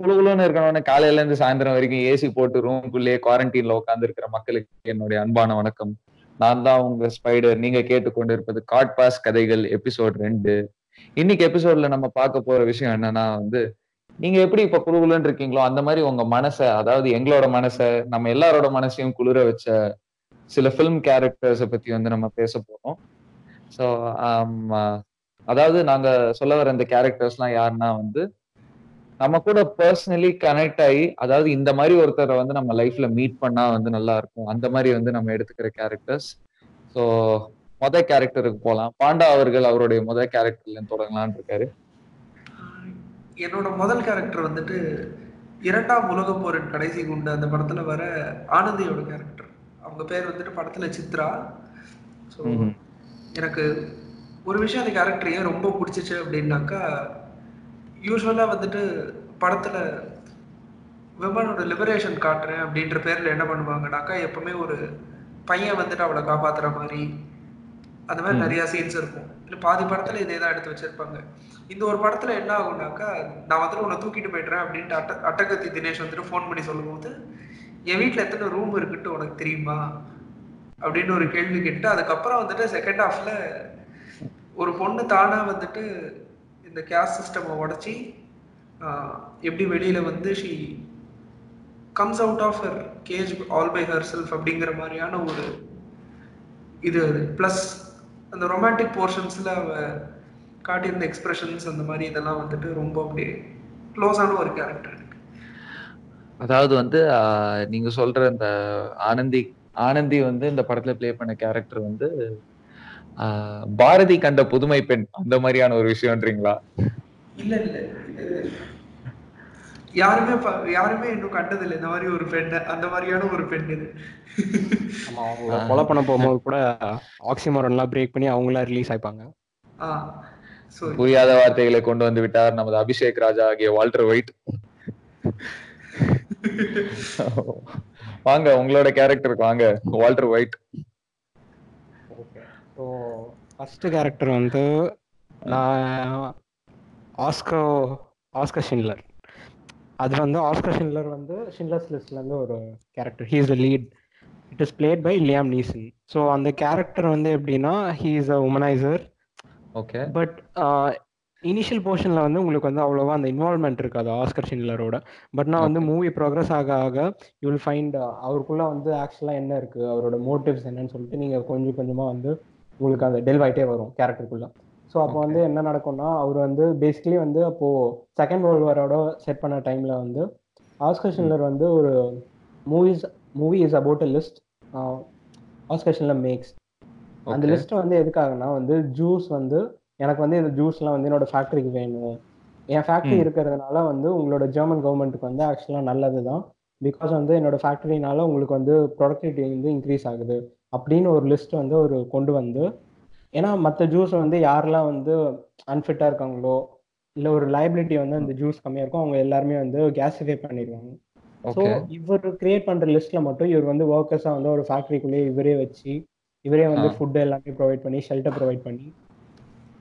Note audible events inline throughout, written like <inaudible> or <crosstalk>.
குழுகுலன்னு இருக்கணும்னு காலையில இருந்து சாயந்தரம் வரைக்கும் ஏசி போட்டு ரூம்குள்ளேயே குவாரண்டைன்ல உட்கார்ந்து இருக்கிற மக்களுக்கு என்னுடைய அன்பான வணக்கம். நான் தான் உங்க ஸ்பைடர் நீங்க கேட்டுக்கொண்டு இருப்பது காட் பாஸ் கதைகள் எபிசோட் ரெண்டு. இன்னைக்கு எபிசோட்ல நம்ம பார்க்க போற விஷயம் என்னன்னா வந்து நீங்க எப்படி இப்ப குழுகுலன்னு இருக்கீங்களோ அந்த மாதிரி உங்க மனசை அதாவது எங்களோட மனசை நம்ம எல்லாரோட மனசையும் குளிர வச்ச சில ஃபிலிம் கேரக்டர்ஸை பத்தி வந்து நம்ம பேச போறோம். ஸோ um, அதாவது நாங்க சொல்ல வர இந்த கேரக்டர்ஸ்லாம் யாருன்னா வந்து நம்ம கூட பர்சனலி கனெக்ட் ஆகி அதாவது இந்த மாதிரி ஒருத்தரை வந்து நம்ம லைஃப்ல மீட் பண்ணா வந்து நல்லா இருக்கும். அந்த மாதிரி வந்து நம்ம எடுத்துக்கிற கேரக்டர்ஸ் ஸோ மொத கேரக்டருக்கு போகலாம் பாண்டா அவர்கள் அவருடைய முத கேரக்டர்ல தொடங்கலான் இருக்காரு. என்னோட முதல் கேரக்டர் வந்துட்டு இரண்டாம் உலக போரின் கடைசி குண்டு அந்த படத்துல வர ஆனந்தியோட கேரக்டர் அவங்க பேர் வந்துட்டு படத்துல சித்ரா. ஸோ எனக்கு ஒரு விஷயம் அந்த கேரக்டர் ஏன் ரொம்ப பிடிச்சிச்சு அப்படின்னாக்கா யூஸ்வலாக வந்துட்டு படத்தில் விமனோட லிபரேஷன் காட்டுறேன் அப்படின்ற பேரில் என்ன பண்ணுவாங்கனாக்கா எப்பவுமே ஒரு பையன் வந்துட்டு அவளை காப்பாத்துற மாதிரி அந்த மாதிரி நிறைய சீன்ஸ் இருக்கும். இல்லை பாதி படத்தில் இதே தான் எடுத்து வச்சிருப்பாங்க. இந்த ஒரு படத்தில் என்ன ஆகும்னாக்கா நான் வந்துட்டு உன்னை தூக்கிட்டு போயிடுறேன் அப்படின்ட்டு அட்ட அட்டகத்தி தினேஷ் வந்துட்டு ஃபோன் பண்ணி சொல்லும்போது என் வீட்டில் எத்தனை ரூம் இருக்குட்டு உனக்கு தெரியுமா? அப்படின்னு ஒரு கேள்வி கேட்டு அதுக்கப்புறம் வந்துட்டு செகண்ட் ஹாஃப்ல ஒரு பொண்ணு தானா வந்துட்டு இந்த கேஸ் சிஸ்டமை உடச்சி எப்படி வெளியில வந்து she comes out of her cage all by herself அப்படிங்கிற மாதிரியான ஒரு இது அது. ப்ளஸ் அந்த ரொமான்டிக் போர்ஷன்ஸில் அவ காட்டியிருந்த எக்ஸ்பிரஷன்ஸ் அந்த மாதிரி இதெல்லாம் வந்துட்டு ரொம்ப அப்படியே க்ளோஸான ஒரு கேரக்டர் அதாவது வந்து நீங்க சொல்ற இந்த ஆனந்தி ஆனந்தி வந்து இந்த படத்துல பிளே பண்ண கேரக்டர் வந்து பாரதி கண்ட புதுமை பெண் அந்த மாதிரியான ஒரு விஷயம்ன்றீங்களா? இல்ல இல்ல. யாருமே யாருமே இன்னும் கண்டதில்லை. இந்த மாதிரி ஒரு பெண் அந்த மாதிரியான ஒரு பெண் இது. ஆமா அவங்க கொலை பண்ண போகும்போது கூட ஆக்சிமோரன்லாம் பிரேக் பண்ணி அவங்களா ரிலீஸ் ஆயிப்பாங்க. புரியாத வார்த்தைகளை கொண்டு வந்து விட்டார் நமது அபிஷேக் ராஜா ஆகிய வால்டர் ஒயிட். வாங்க உங்களோட கேரக்டருக்கு வாங்க. Walter White. So first character வந்து நான் ஆஸ்கோ ஆஸ்கர் ஷின்லர் அது வந்து ஆஸ்கர் ஷின்லர் வந்து ஷின்லர்ஸ் லிஸ்ட்லேருந்து ஒரு character he is the lead it is played by Liam Neeson so அந்த கேரக்டர் வந்து எப்படின்னா he is a womaniser okay but initial போர்ஷனில் வந்து உங்களுக்கு வந்து அவ்வளோவா அந்த இன்வால்மெண்ட் இருக்காது ஆஸ்கர் ஷின்லரோட பட் நான் வந்து மூவி ப்ரோக்ரஸ் ஆக ஆக யூ வில் ஃபைண்ட் அவருக்குள்ள வந்து ஆக்சுவலாக என்ன இருக்குது அவரோட மோட்டிவ்ஸ் என்னன்னு சொல்லிட்டு நீங்கள் கொஞ்சம் கொஞ்சமாக வந்து உங்களுக்கு அந்த டெல்வ் ஆகிட்டே வரும் கேரக்டருக்குள்ள ஸோ அப்போ வந்து என்ன நடக்கும்னா அவர் வந்து பேசிக்கலி வந்து அப்போது செகண்ட் வேர்ல்டு வாரோட செட் பண்ண டைமில் வந்து ஆஸ்கர் ஷின்லர் வந்து ஒரு movies movie is about a list Oskar Schindler makes அந்த லிஸ்ட் வந்து எதுக்காகனா வந்து ஜூஸ் வந்து எனக்கு வந்து இந்த ஜூஸ்லாம் வந்து என்னோட ஃபேக்ட்ரிக்கு வேணும். என் ஃபேக்ட்ரி இருக்கிறதுனால வந்து உங்களோட ஜெர்மன் கவர்மெண்ட்டுக்கு வந்து ஆக்சுவலாக நல்லது தான் பிகாஸ் வந்து என்னோட ஃபேக்ட்ரினால உங்களுக்கு வந்து ப்ரொடக்டிவிட்டி வந்து இன்க்ரீஸ் ஆகுது. அப்படின்னு ஒரு லிஸ்ட் வந்து ஒரு கொண்டு வந்து ஏன்னா மற்ற ஜூஸ் வந்து யாரெல்லாம் வந்து அன்ஃபிட்டாக இருக்காங்களோ இல்லை ஒரு லைபிலிட்டி வந்து அந்த ஜூஸ் கம்மியாக இருக்கும் அவங்க எல்லாருமே வந்து கேஸிஃபை பண்ணிடுவாங்க. ஸோ இவர் கிரியேட் பண்ணுற லிஸ்ட்ல மட்டும் இவர் வந்து ஒர்க்கர்ஸாக வந்து ஒரு ஃபேக்ட்ரிக்குள்ளேயே இவரே வச்சு இவரே வந்து ஃபுட் எல்லாமே ப்ரொவைட் பண்ணி ஷெல்டர் ப்ரொவைட் பண்ணி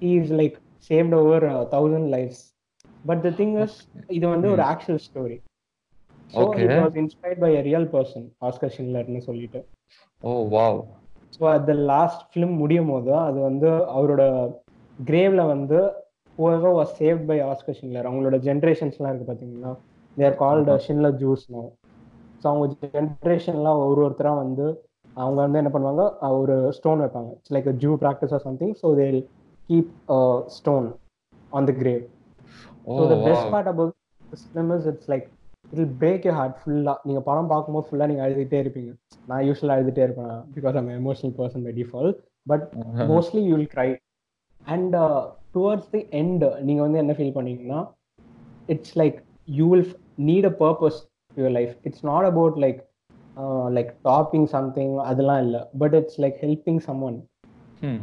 is like saved over thousand lifes but the thing is இது வந்து ஒரு actual story so it was inspired by a real person Oskar ஷின்லர்னு சொல்லிட்டு. ஓ wow so at the last film முடியும் போது அது வந்து அவரோட கிரேவ்ல வந்து whoever was saved by Oskar Schindler அவங்களோட ஜென்ரேஷன்ஸ்லாம் இருக்கு பார்த்தீங்கன்னா they're called Schindler Jews no so அவங்க ஜென்ரேஷன்லாம் ஒரு ஒருத்தராக வந்து அவங்க வந்து என்ன பண்ணுவாங்க? ஒரு ஸ்டோன் வைப்பாங்க. It's like Jew practice or something so they keep stone on the grave so the best part about this film is it's like it will break you heart ஃபுல்லாக நீங்கள் படம் பார்க்கும்போது ஃபுல்லாக நீங்கள் அழுதுகிட்டே இருப்பீங்க. நான் யூஸ்வலாக அழுதுகிட்டே இருப்பேன் because I'm emotional person by default but mostly you will cry and towards the end நீங்கள் வந்து என்ன ஃபீல் பண்ணீங்கன்னா it's like you will need a purpose your life it's not about like like topping something அதெல்லாம் இல்லை. But it's like helping someone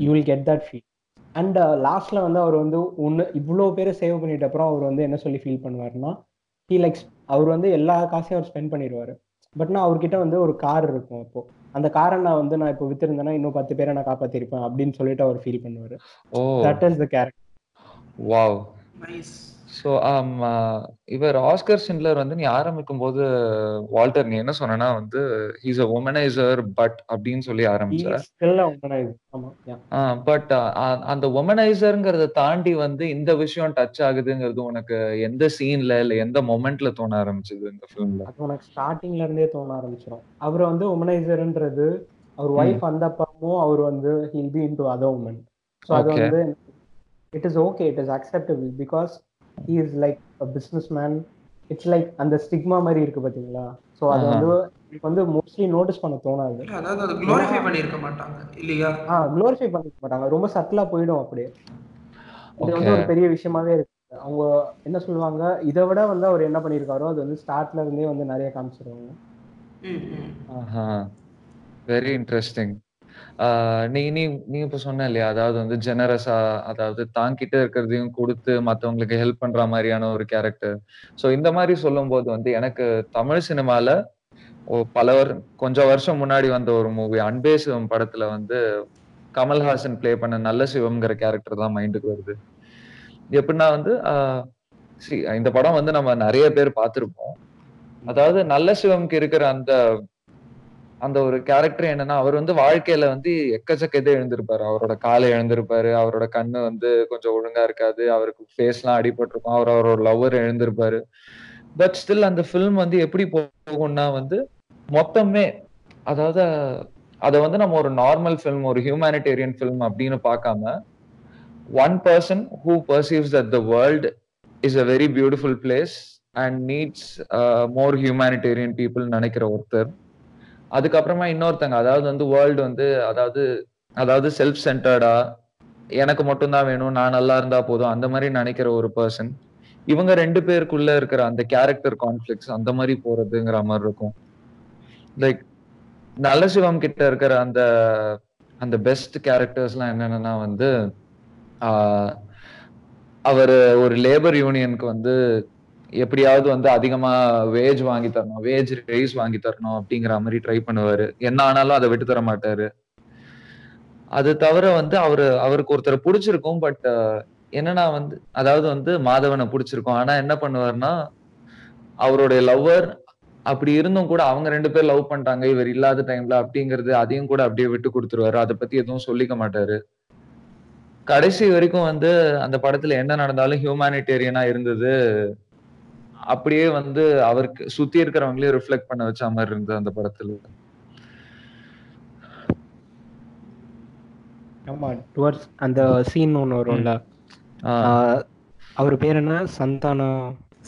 you will get that feel and லாஸ்ட்ல வந்து அவர் வந்து ஒன்று இவ்வளோ பேரை சேவ் பண்ணிட்ட அப்புறம் அவர் வந்து என்ன சொல்லி ஃபீல் பண்ணுவார்னா ஹீ லைக்ஸ் அவர் வந்து எல்லா காசையும் அவர் ஸ்பெண்ட் பண்ணிடுவார். பட்னா அவர்கிட்ட வந்து ஒரு கார் இருக்கும் அப்போ. அந்த காரை நான் வந்து நான் இப்போ வித்திருந்தேன்னா இன்னும் பத்து பேரை நான் காப்பாத்திருப்பேன் அப்படின்னு சொல்லிட்டு அவர் ஃபீல் பண்ணுவாரு. ஓ. That is the character wow nice so இவர் ஆஸ்கர் சின்லர் வந்து நீ ஆரம்பிக்கும் போது வால்டர் நீ என்ன சொன்னனா வந்து ஹீஸ் அ உமனைசர் பட் அப்படின்னு சொல்லி ஆரம்பிச்ச ஸ்டில் ஆமா yeah. பட் அந்த உமனைசருங்கிறத தாண்டி வந்து இந்த விஷயம் டச் ஆகுதுங்கிறது உனக்கு எந்த சீன்ல இல்ல எந்த மொமெண்ட்ல தோண ஆரம்பிச்சது இந்த ஃபிலிம்ல உனக்கு ஸ்டார்டிங்ல இருந்தே தோண ஆரம்பிச்சிடும் அவர் வந்து உமனைசர்ன்றது அவர். ஒய்ஃப் வந்தப்பவும் அவர் வந்து he'll be into other woman so அது. வந்து it is okay it is acceptable because he is like a businessman it's like அந்த ஸ்டிக்மா மாதிரி இருக்கு பாத்தீங்களா? ஸோ அது. வந்து எனக்கு வந்து மோஸ்ட்லி நோட்டீஸ் பண்ண தோணாது. அதாவது அது குளோரிஃபை பண்ணியிருக்க மாட்டாங்க இல்லையா? ஆ க்ளோரிஃபை பண்ணிக்க மாட்டாங்க. ரொம்ப சட்டிலா போயிடும் அப்படியே. இது வந்து. ஒரு பெரிய விஷயமாவே இருக்கு. அவங்க என்ன சொல்லுவாங்க? இதை விட வந்து அவர் என்ன பண்ணியிருக்காரோ அது வந்து ஸ்டார்ட்ல இருந்தே வந்து நிறைய காமிச்சிருவாங்க. வெரி இன்ட்ரெஸ்டிங் நீ நீ நீ இப்ப சொன்ன இல்லையா? அதாவது வந்து ஜெனரஸா அதாவது தாங்கிட்ட இருக்கிறதையும் கொடுத்து மத்தவங்களுக்கு ஹெல்ப் பண்ற மாதிரியான ஒரு கேரக்டர் சோ இந்த மாதிரி சொல்லும்போது வந்து எனக்கு தமிழ் சினிமால ஓ- பல வரு கொஞ்சம் வருஷம் முன்னாடி வந்த ஒரு மூவி அன்பே சிவம் படத்துல வந்து கமல்ஹாசன் பிளே பண்ண நல்ல சிவம்ங்கிற கேரக்டர் தான் மைண்டுக்கு வருது. எப்படின்னா வந்து ஆஹ் இந்த படம் வந்து நம்ம நிறைய பேர் பார்த்திருப்போம். அதாவது நல்ல சிவம்க்கு இருக்கிற அந்த அந்த ஒரு கேரக்டர் என்னன்னா அவர் வந்து வாழ்க்கையில வந்து எக்கச்சக்க இதை எழுந்திருப்பாரு. அவரோட காலை எழுந்திருப்பாரு. அவரோட கண்ணு வந்து கொஞ்சம் ஒழுங்கா இருக்காது. அவருக்கு ஃபேஸ் எல்லாம் அடிபட்டிருக்கும். அவர் அவரோட லவ்வர் எழுந்திருப்பாரு. பட் ஸ்டில் அந்த ஃபிலிம் வந்து எப்படி போகும்னா வந்து மொத்தமே அதாவது அதை வந்து நம்ம ஒரு நார்மல் ஃபிலிம் ஒரு ஹியூமானிட்டேரியன் ஃபிலிம் அப்படின்னு பார்க்காம one person who perceives that the world is a very beautiful place and needs more humanitarian people நினைக்கிற ஒருத்தர் அதுக்கப்புறமா இன்னொருத்தங்க அதாவது வந்து வேர்ல்டு வந்து அதாவது அதாவது செல்ஃப் சென்டர்டா எனக்கு மட்டும்தான் வேணும் நான் நல்லா இருந்தா போதும் அந்த மாதிரி நினைக்கிற ஒரு பர்சன் இவங்க ரெண்டு பேருக்குள்ள இருக்கிற அந்த கேரக்டர் கான்ஃபிளிக்ஸ் அந்த மாதிரி போறதுங்கிற மாதிரி இருக்கும். லைக் நல்ல சிவம் கிட்ட இருக்கிற அந்த அந்த பெஸ்ட் கேரக்டர்ஸ்லாம் என்னென்னா வந்து அவர் ஒரு லேபர் யூனியனுக்கு வந்து எப்படியாவது வந்து அதிகமா வேஜ் வாங்கி தரணும் வேஜ் ரைஸ் வாங்கி தரணும் அப்படிங்கிற மாதிரி ட்ரை பண்ணுவாரு. என்ன ஆனாலும் அதை விட்டு தர மாட்டாரு. அது தவிர வந்து அவரு அவருக்கு ஒருத்தரை பிடிச்சிருக்கும் பட் என்னன்னா வந்து அதாவது வந்து மாதவனை பிடிச்சிருக்கும். ஆனா என்ன பண்ணுவார்னா அவருடைய லவ்வர் அப்படி இருந்தும் கூட அவங்க ரெண்டு பேர் லவ் பண்ணிட்டாங்க இவர் இல்லாத டைம்ல அப்படிங்கறது அதையும் கூட அப்படியே விட்டு கொடுத்துருவாரு. அதை பத்தி எதுவும் சொல்லிக்க மாட்டாரு. கடைசி வரைக்கும் வந்து அந்த படத்துல என்ன நடந்தாலும் ஹியூமானிட்டேரியனா இருந்தது. அப்படியே வந்து அவருக்கு சுத்தி இருக்கிறவங்களையும் ரிஃப்ளெக்ட் பண்ண வச்ச மாதிரி இருந்தது அந்த படத்துல. ஆமா டுவர்ட்ஸ் அந்த சீன் ஒன்று வரும்ல. அவர் பேர் என்ன? சந்தானா.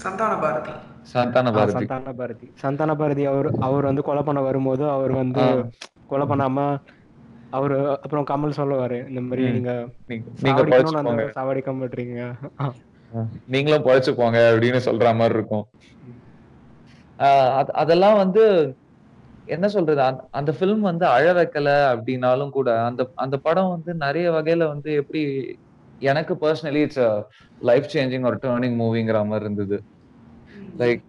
சந்தான பாரதி. சந்தான பாரதி. சந்தான பாரதி. சந்தான பாரதி அவர் அவர் வந்து கொலை பண்ண வரும்போது அவர் வந்து. கொலை பண்ணாம அவரு அப்புறம் கமல் சொல்லுவாரு இந்த மாதிரி. நீங்க சாவடிக்கணும்னு சாவடிக்க மாட்டீங்க. நீங்களும் பழச்சு போங்க அப்படின்னு சொல்ற மாதிரி இருக்கும். அதெல்லாம் வந்து என்ன சொல்றது? அந்த- ஃபிலிம் வந்து அழ வைக்கல அப்படின்னாலும் கூட அந்த அந்த படம் வந்து நிறைய வகையில வந்து எப்படி எனக்கு பர்சனலி இட்ஸ் லைஃப் சேஞ்சிங் ஒரு டேர்னிங் மூவிங்கிற மாதிரி இருந்தது. லைக்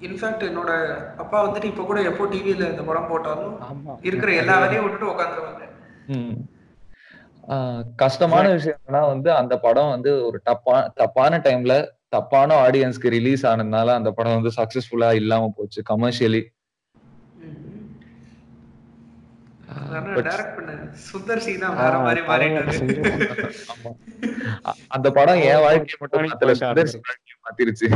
இன்ஃபேக்ட் என்னோட அப்பா வந்துட்டு இப்ப கூட எப்போ டிவியில இந்த படம் போட்டாலும் இருக்கிற எல்லா வேலையும் விட்டுட்டு உட்காந்துருவாங்க கஷ்டமான விஷயம் என்னன்னா வந்து அந்த படம் வந்து ஒரு தப்பா தப்பான டைம்ல தப்பான ஆடியன்ஸ்க்கு ரிலீஸ் ஆனதுனால அந்த படம் வந்து சக்சஸ்ஃபுல்லா இல்லாம போச்சு கமர்ஷியலி தான் அந்த படம் என் வாழ்க்கையை மட்டும் மாத்தல சுந்தர் சி இருக்கு. வாழ்க்கையை மாத்திருச்சு.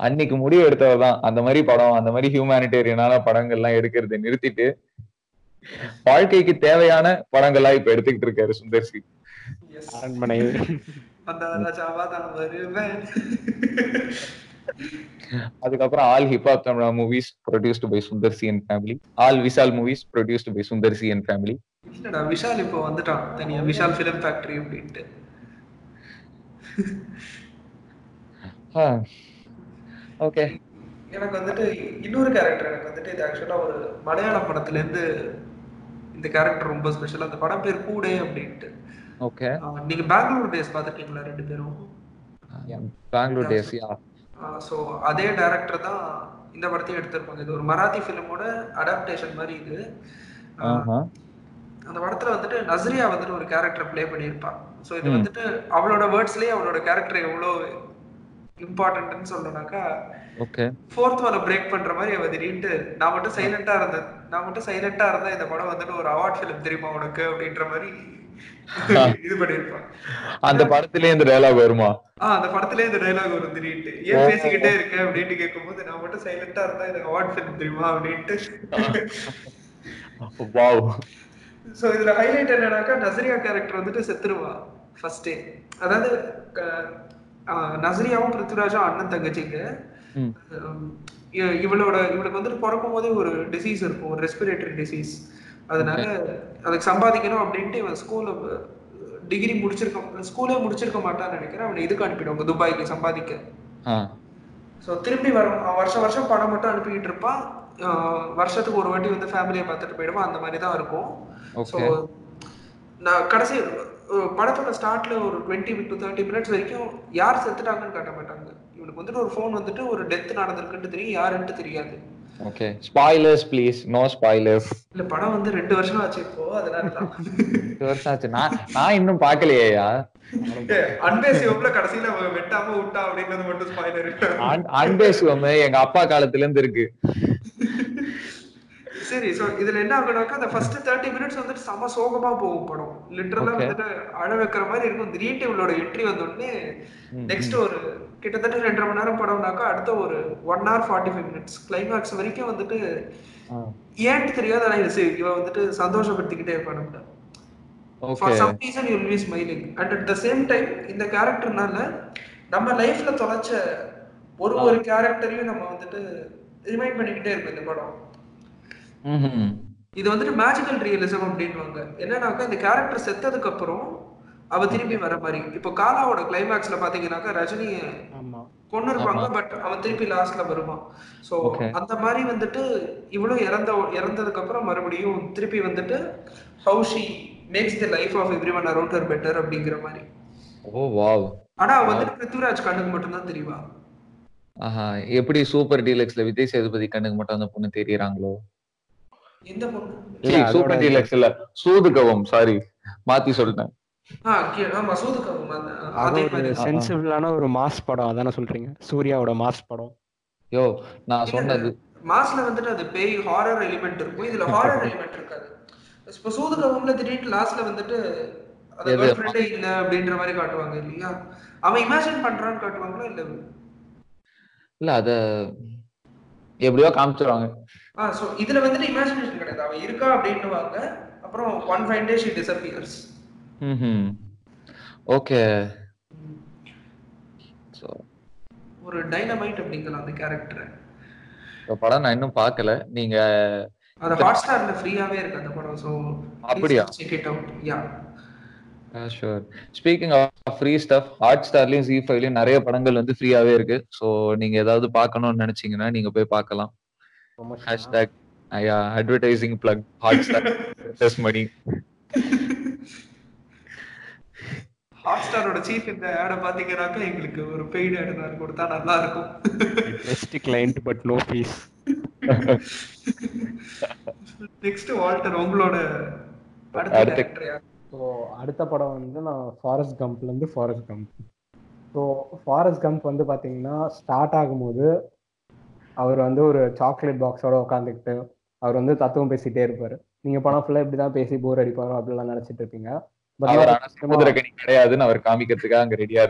அன்னைக்கு முடிவு எடுத்தவர்தான். அந்த மாதிரி படம் அந்த மாதிரி ஹியூமானிட்டேரியனான படங்கள் எல்லாம் எடுக்கிறதை நிறுத்திட்டு வாழ்க்கைக்கு தேவையான படங்களா இப்ப எடுத்துக்கிட்டு இருக்காரு சுந்தர் சி. அரண்மனை அதுக்கப்புறம் all hip hop Tamizha movies produced by Sundar C and family all Vishal movies produced by Sundar C and family இல்லடா விஷால் இப்போ வந்துட்டான் தனியா? விஷால் ஃபிலிம் ஃபேக்டரி அப்படின்ட்டு. ஓகே. எனக்கு வந்துட்டு இன்னொரு கேரக்டர் எனக்கு வந்துட்டு இது ஆக்சுவலா ஒரு மலையாள படத்துல இருந்து இந்த கேரக்டர் ரொம்ப ஸ்பெஷல் அந்த படம் பேர் கூடே அப்படின்ட்டு. ஓகே நீங்க பெங்களூர் டேஸ் பார்த்துருக்கீங்களா ரெண்டு பேரும்? பெங்களூர் டேஸ் யா ஸோ அதே டைரக்டர் தான் இந்த படத்தையும் எடுத்திருப்பாங்க. இது ஒரு மராத்தி ஃபிலிமோட அடாப்டேஷன் மாதிரி இது. அந்த படத்துல வந்துட்டு நஸ்ரியா வந்துட்டு ஒரு கேரக்டர் ப்ளே பண்ணியிருப்பான். ஸோ இது. வந்துட்டு அவளோட வேர்ட்ஸ்லயே அவளோட கேரக்டர் எவ்வளோ இம்பார்ட்டன்ட்னு சொல்லணும்னாக்கா ஓகே ஃபோர்த் வால பிரேக் பண்ற மாதிரி அவ திடீர்னு நான் மட்டும் சைலண்டா இருந்தேன். நான் மட்டும் சைலண்டா இருந்தா இந்த படம் வந்துட்டு ஒரு அவார்ட் ஃபிலிம் தெரியுமா உனக்கு? அப்படின்ற மாதிரி <laughs> இது பண்ணியிருப்பான். அந்த படத்திலேயே இந்த டயலாக் வருமா? ஆஹ் அந்த படத்திலே இந்த டைலாக் வரும் திடீர்னு. ஏன் பேசிக்கிட்டே இருக்க? அப்படின்னு கேட்கும்போது நான் மட்டும் சைலண்டா இருந்தா இது அவார்ட் ஃபிலிம் தெரியுமா? அப்படின்ட்டு. <laughs> வாவ் சோ இதுல ஹைலைட் என்னன்னாக்கா நசரியா கேரக்டர் வந்துட்டு செத்துருவா ஃபர்ஸ்டே அதாவது நசரியாவும் பிருத்விராஜும் அண்ணன் தங்கச்சிங்க. இவளோட இவளுக்கு வந்துட்டு பிறக்கும் போதே ஒரு டிசீஸ் இருக்கும் ஒரு ரெஸ்பிரேட்டரி டிசீஸ் அதனால அதுக்கு சம்பாதிக்கணும் அப்படின்ட்டு இவன் ஸ்கூல்ல டிகிரி முடிச்சிருக்க ஸ்கூலே முடிச்சிருக்க மாட்டான்னு நினைக்கிறேன். அவனை இதுக்கு அனுப்பிடுவாங்க துபாய்க்கு சம்பாதிக்க. ஸோ திரும்பி வரும் அவன் வருஷம் வருஷம் பணம் மட்டும் அனுப்பிக்கிட்டு இருப்பான். வருஷத்துக்கு ஒரு வாட்டி வந்து ஃபேமிலியை பார்த்துட்டு போயிடுவான். அந்த மாதிரி தான் இருக்கும். ஸோ ஓகே நான் கடைசி படத்தோட ஸ்டார்ட்ல ஒரு டுவெண்ட்டி டு தேர்ட்டி மினிட்ஸ் வரைக்கும் யார் செத்துட்டாங்கன்னு காட்ட மாட்டாங்க. இவனுக்கு வந்துட்டு ஒரு ஃபோன் வந்துட்டு ஒரு டெத் நடந்திருக்குன்னு தெரியும் யாருன்ட்டு தெரியாது. Okay spoilers please no spoilers இல்ல படம் வந்து ரெண்டு வருஷம் ஆச்சு இப்போ அதனால தான் வருஷம் ஆச்சு. நான் நான் இன்னும் பார்க்கலையேயா? அன்பே சிவப்புல கடைசியில வெட்டாம விட்டா அப்படின்றது மட்டும் ஸ்பாயிலர் எங்க அப்பா காலத்துல இருந்து இருக்கு. சரி சோ இதுல என்ன ஆகுனாக்கா அந்த ஃபர்ஸ்ட் தேர்ட்டி மினிட்ஸ் வந்துட்டு செம சோகமா போகும் படம். லிட்டரலா. வந்துட்டு அழ வைக்கிற மாதிரி இருக்கும். இவளோட என்ட்ரி வந்த உடனே ம், நெக்ஸ்ட் ஒரு கிட்டத்தட்ட ரெண்டரை மணி நேரம் படம்னாக்கா அடுத்த ஒரு one hour forty five minutes climax வரைக்கும் வந்துட்டு. ஏன்ட்டு தெரியாது ஆனா இது இவ வந்துட்டு சந்தோஷப்படுத்திக்கிட்டே இருப்பான் நம்மள. For some reason you be smiling and at the same time இந்த கேரக்டர்னால நம்ம லைஃப்ல தொலைச்ச ஒரு ஒரு கேரக்டரையும் நம்ம வந்துட்டு ரிமைண்ட் பண்ணிக்கிட்டே இருக்கும் இந்த படம். இது வந்துட்டு மேஜிக்கல் ரியலிசம் அப்படின்வாங்க என்னன்னாக்கா இந்த கேரக்டர் செத்ததுக்கு அப்புறம் அவ திரும்பி வர மாதிரி. இப்போ காலாவோட கிளைமேக்ஸ்ல பாத்தீங்கன்னாக்கா ரஜினி கொண்டு இருப்பாங்க. பட் அவன் திருப்பி லாஸ்ட்ல வருவான் சோ. அந்த மாதிரி வந்துட்டு இவளும் இறந்த இறந்ததுக்கு அப்புறம் மறுபடியும் திருப்பி வந்துட்டு how she makes the life of everyone around her better அப்படிங்கிற மாதிரி. ஓ வாவ் ஆனா அவ வந்துட்டு பிருத்விராஜ் கண்ணுக்கு மட்டும்தான் தெரியுவா ஆஹா எப்படி சூப்பர் டீலக்ஸ்ல விஜய் சேதுபதி கண்ணுக்கு மட்டும் அந்த பொண்ணு தெரியறாங்களோ எந்த பொண்ணு? சூப்பர் டீலக்ஸ் இல்ல சூதுகவும் சாரி மாத்தி சொல்லிட்டேன் ஒரு மாதிரி. சென்சிபிளான ஒரு மாஸ் படம் அதானே சொல்றீங்க? சூர்யாவோட மாஸ் படம். யோ நான் சொன்னது மாஸ்ல வந்துட்டு அது பேய் ஹாரர் எலிமெண்ட் இருக்கும். இதுல ஹாரர் எலிமெண்ட் <laughs> இருக்காது. இப்போ சூதுகவம்ல திடீர்னு லாஸ்ட்ல வந்துட்டு இல்ல அப்படின்ற மாதிரி காட்டுவாங்க இல்லையா? அவன் இமேஜின் பண்றான்னு காட்டுவாங்களா இல்ல இல்ல அத எப்படியோ காமிச்சிருவாங்க. ஆ சோ இதுல வந்துட்டு இமேஜினேஷன் கிடையாது. அவன் இருக்கா அப்படின்னுவாங்க. அப்புறம் one five day she disappears. Okay so ஒரு டைனமைட் அப்படிங்கலாம் அந்த கேரக்டர் இந்த படம் நான் இன்னும் பார்க்கல. நீங்க அது ஹாட் ஸ்டார்ல ஃப்ரீயாவே இருக்கு அந்த படம். சோ அப்படியா? Check it out yeah sure speaking of free stuff hot ஸ்டார்லயும் ஜி ஃபைவ்லயும் நிறைய படங்கள் வந்து ஃப்ரீயாவே இருக்கு. சோ நீங்க ஏதாவது பார்க்கணும்னு நினைச்சீங்கன்னா நீங்க போய் பார்க்கலாம். ஹேஷ்டாக் ஐயா advertising plug Hotstar money ஹாட் ஸ்டாரோட சீஃப் இந்த ஆட பாத்தீங்கன்னாக்கா எங்களுக்கு ஒரு பெய்டு ஆட் நான் கொடுத்தா நல்லா இருக்கும் best client but no fees next Walter உங்களோட அடுத்த? ஸோ அடுத்த படம் வந்து நான் Forrest கம்ப்லேருந்து Forrest Gump so Forrest Gump வந்து பார்த்தீங்கன்னா ஸ்டார்ட் ஆகும்போது அவர் வந்து ஒரு சாக்லேட் பாக்ஸோட உட்காந்துக்கிட்டு அவர் வந்து தத்துவம் பேசிட்டே இருப்பாரு. நீங்க படம் ஃபுல்லா இப்படி தான் பேசி போர் அடிப்பாரோ அப்படிலாம் நினைச்சிட்டு இருப்பீங்க. கிடையாதுன்னு அவர் காமிக்கிறதுக்காக அங்க ரெடியா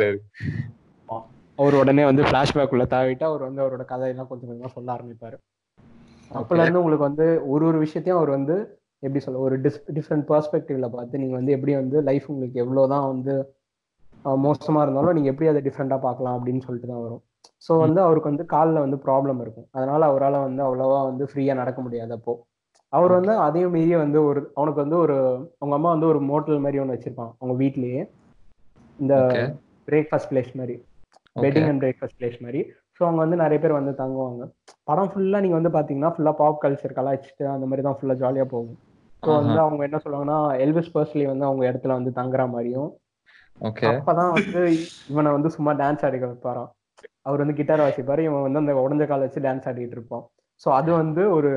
அவர் உடனே வந்து ஃபிளாஷ்பேக் உள்ள தாவிட்டு அவர் வந்து அவரோட கதையெல்லாம் கொஞ்சம் கொஞ்சமா சொல்ல ஆரம்பிப்பாரு. அப்பல இருந்து உங்களுக்கு வந்து ஒரு ஒரு விஷயத்தையும் அவர் வந்து எப்படி சொல்ல ஒரு டிஸ் டிஃப்ரெண்ட் பெர்ஸ்பெக்டிவ்ல பார்த்து நீங்க வந்து எப்படி வந்து லைஃப் உங்களுக்கு எவ்வளவுதான் வந்து மோசமா இருந்தாலும் நீங்க எப்படி அதை டிஃப்ரெண்டா பார்க்கலாம் அப்படின்னு சொல்லிட்டு தான் வரும். ஸோ வந்து அவருக்கு வந்து காலில் வந்து ப்ராப்ளம் இருக்கும். அதனால அவரால் வந்து அவ்வளவா வந்து ஃப்ரீயா நடக்க முடியாது அப்போ. அவர் வந்து அதையும் மீறி வந்து ஒரு அவனுக்கு வந்து ஒரு அவங்க அம்மா வந்து ஒரு மோட்டல் மாதிரி ஒன்று வச்சிருப்பான் அவங்க வீட்லயே. இந்த. பிரேக்ஃபாஸ்ட் பிளேஸ் மாதிரி. வெட்டிங் அண்ட் பிரேக்ஃபாஸ்ட் பிளேஸ் மாதிரி. ஸோ அவங்க வந்து நிறைய பேர் வந்து தங்குவாங்க. படம் ஃபுல்லா நீங்க வந்து பாத்தீங்கன்னா ஃபுல்லா பாப் கல்ச்சர் கலாய்ச்சிட்டு அந்த மாதிரி தான் ஃபுல்லா ஜாலியா போகும். ஸோ வந்து அவங்க என்ன சொல்லுவாங்கன்னா எல்விஸ் பர்ஸ்லி வந்து அவங்க இடத்துல வந்து தங்குற மாதிரியும். ஓகே. அப்பதான் வந்து இவனை வந்து சும்மா டான்ஸ் ஆடிக்க வைப்பாராம். அவர் வந்து கிட்டார் வாசிப்பாரு இவன் வந்து அந்த உடஞ்ச கால வச்சு டான்ஸ் ஆடிட்டு இருப்பான். ஸோ அது வந்து ஒரு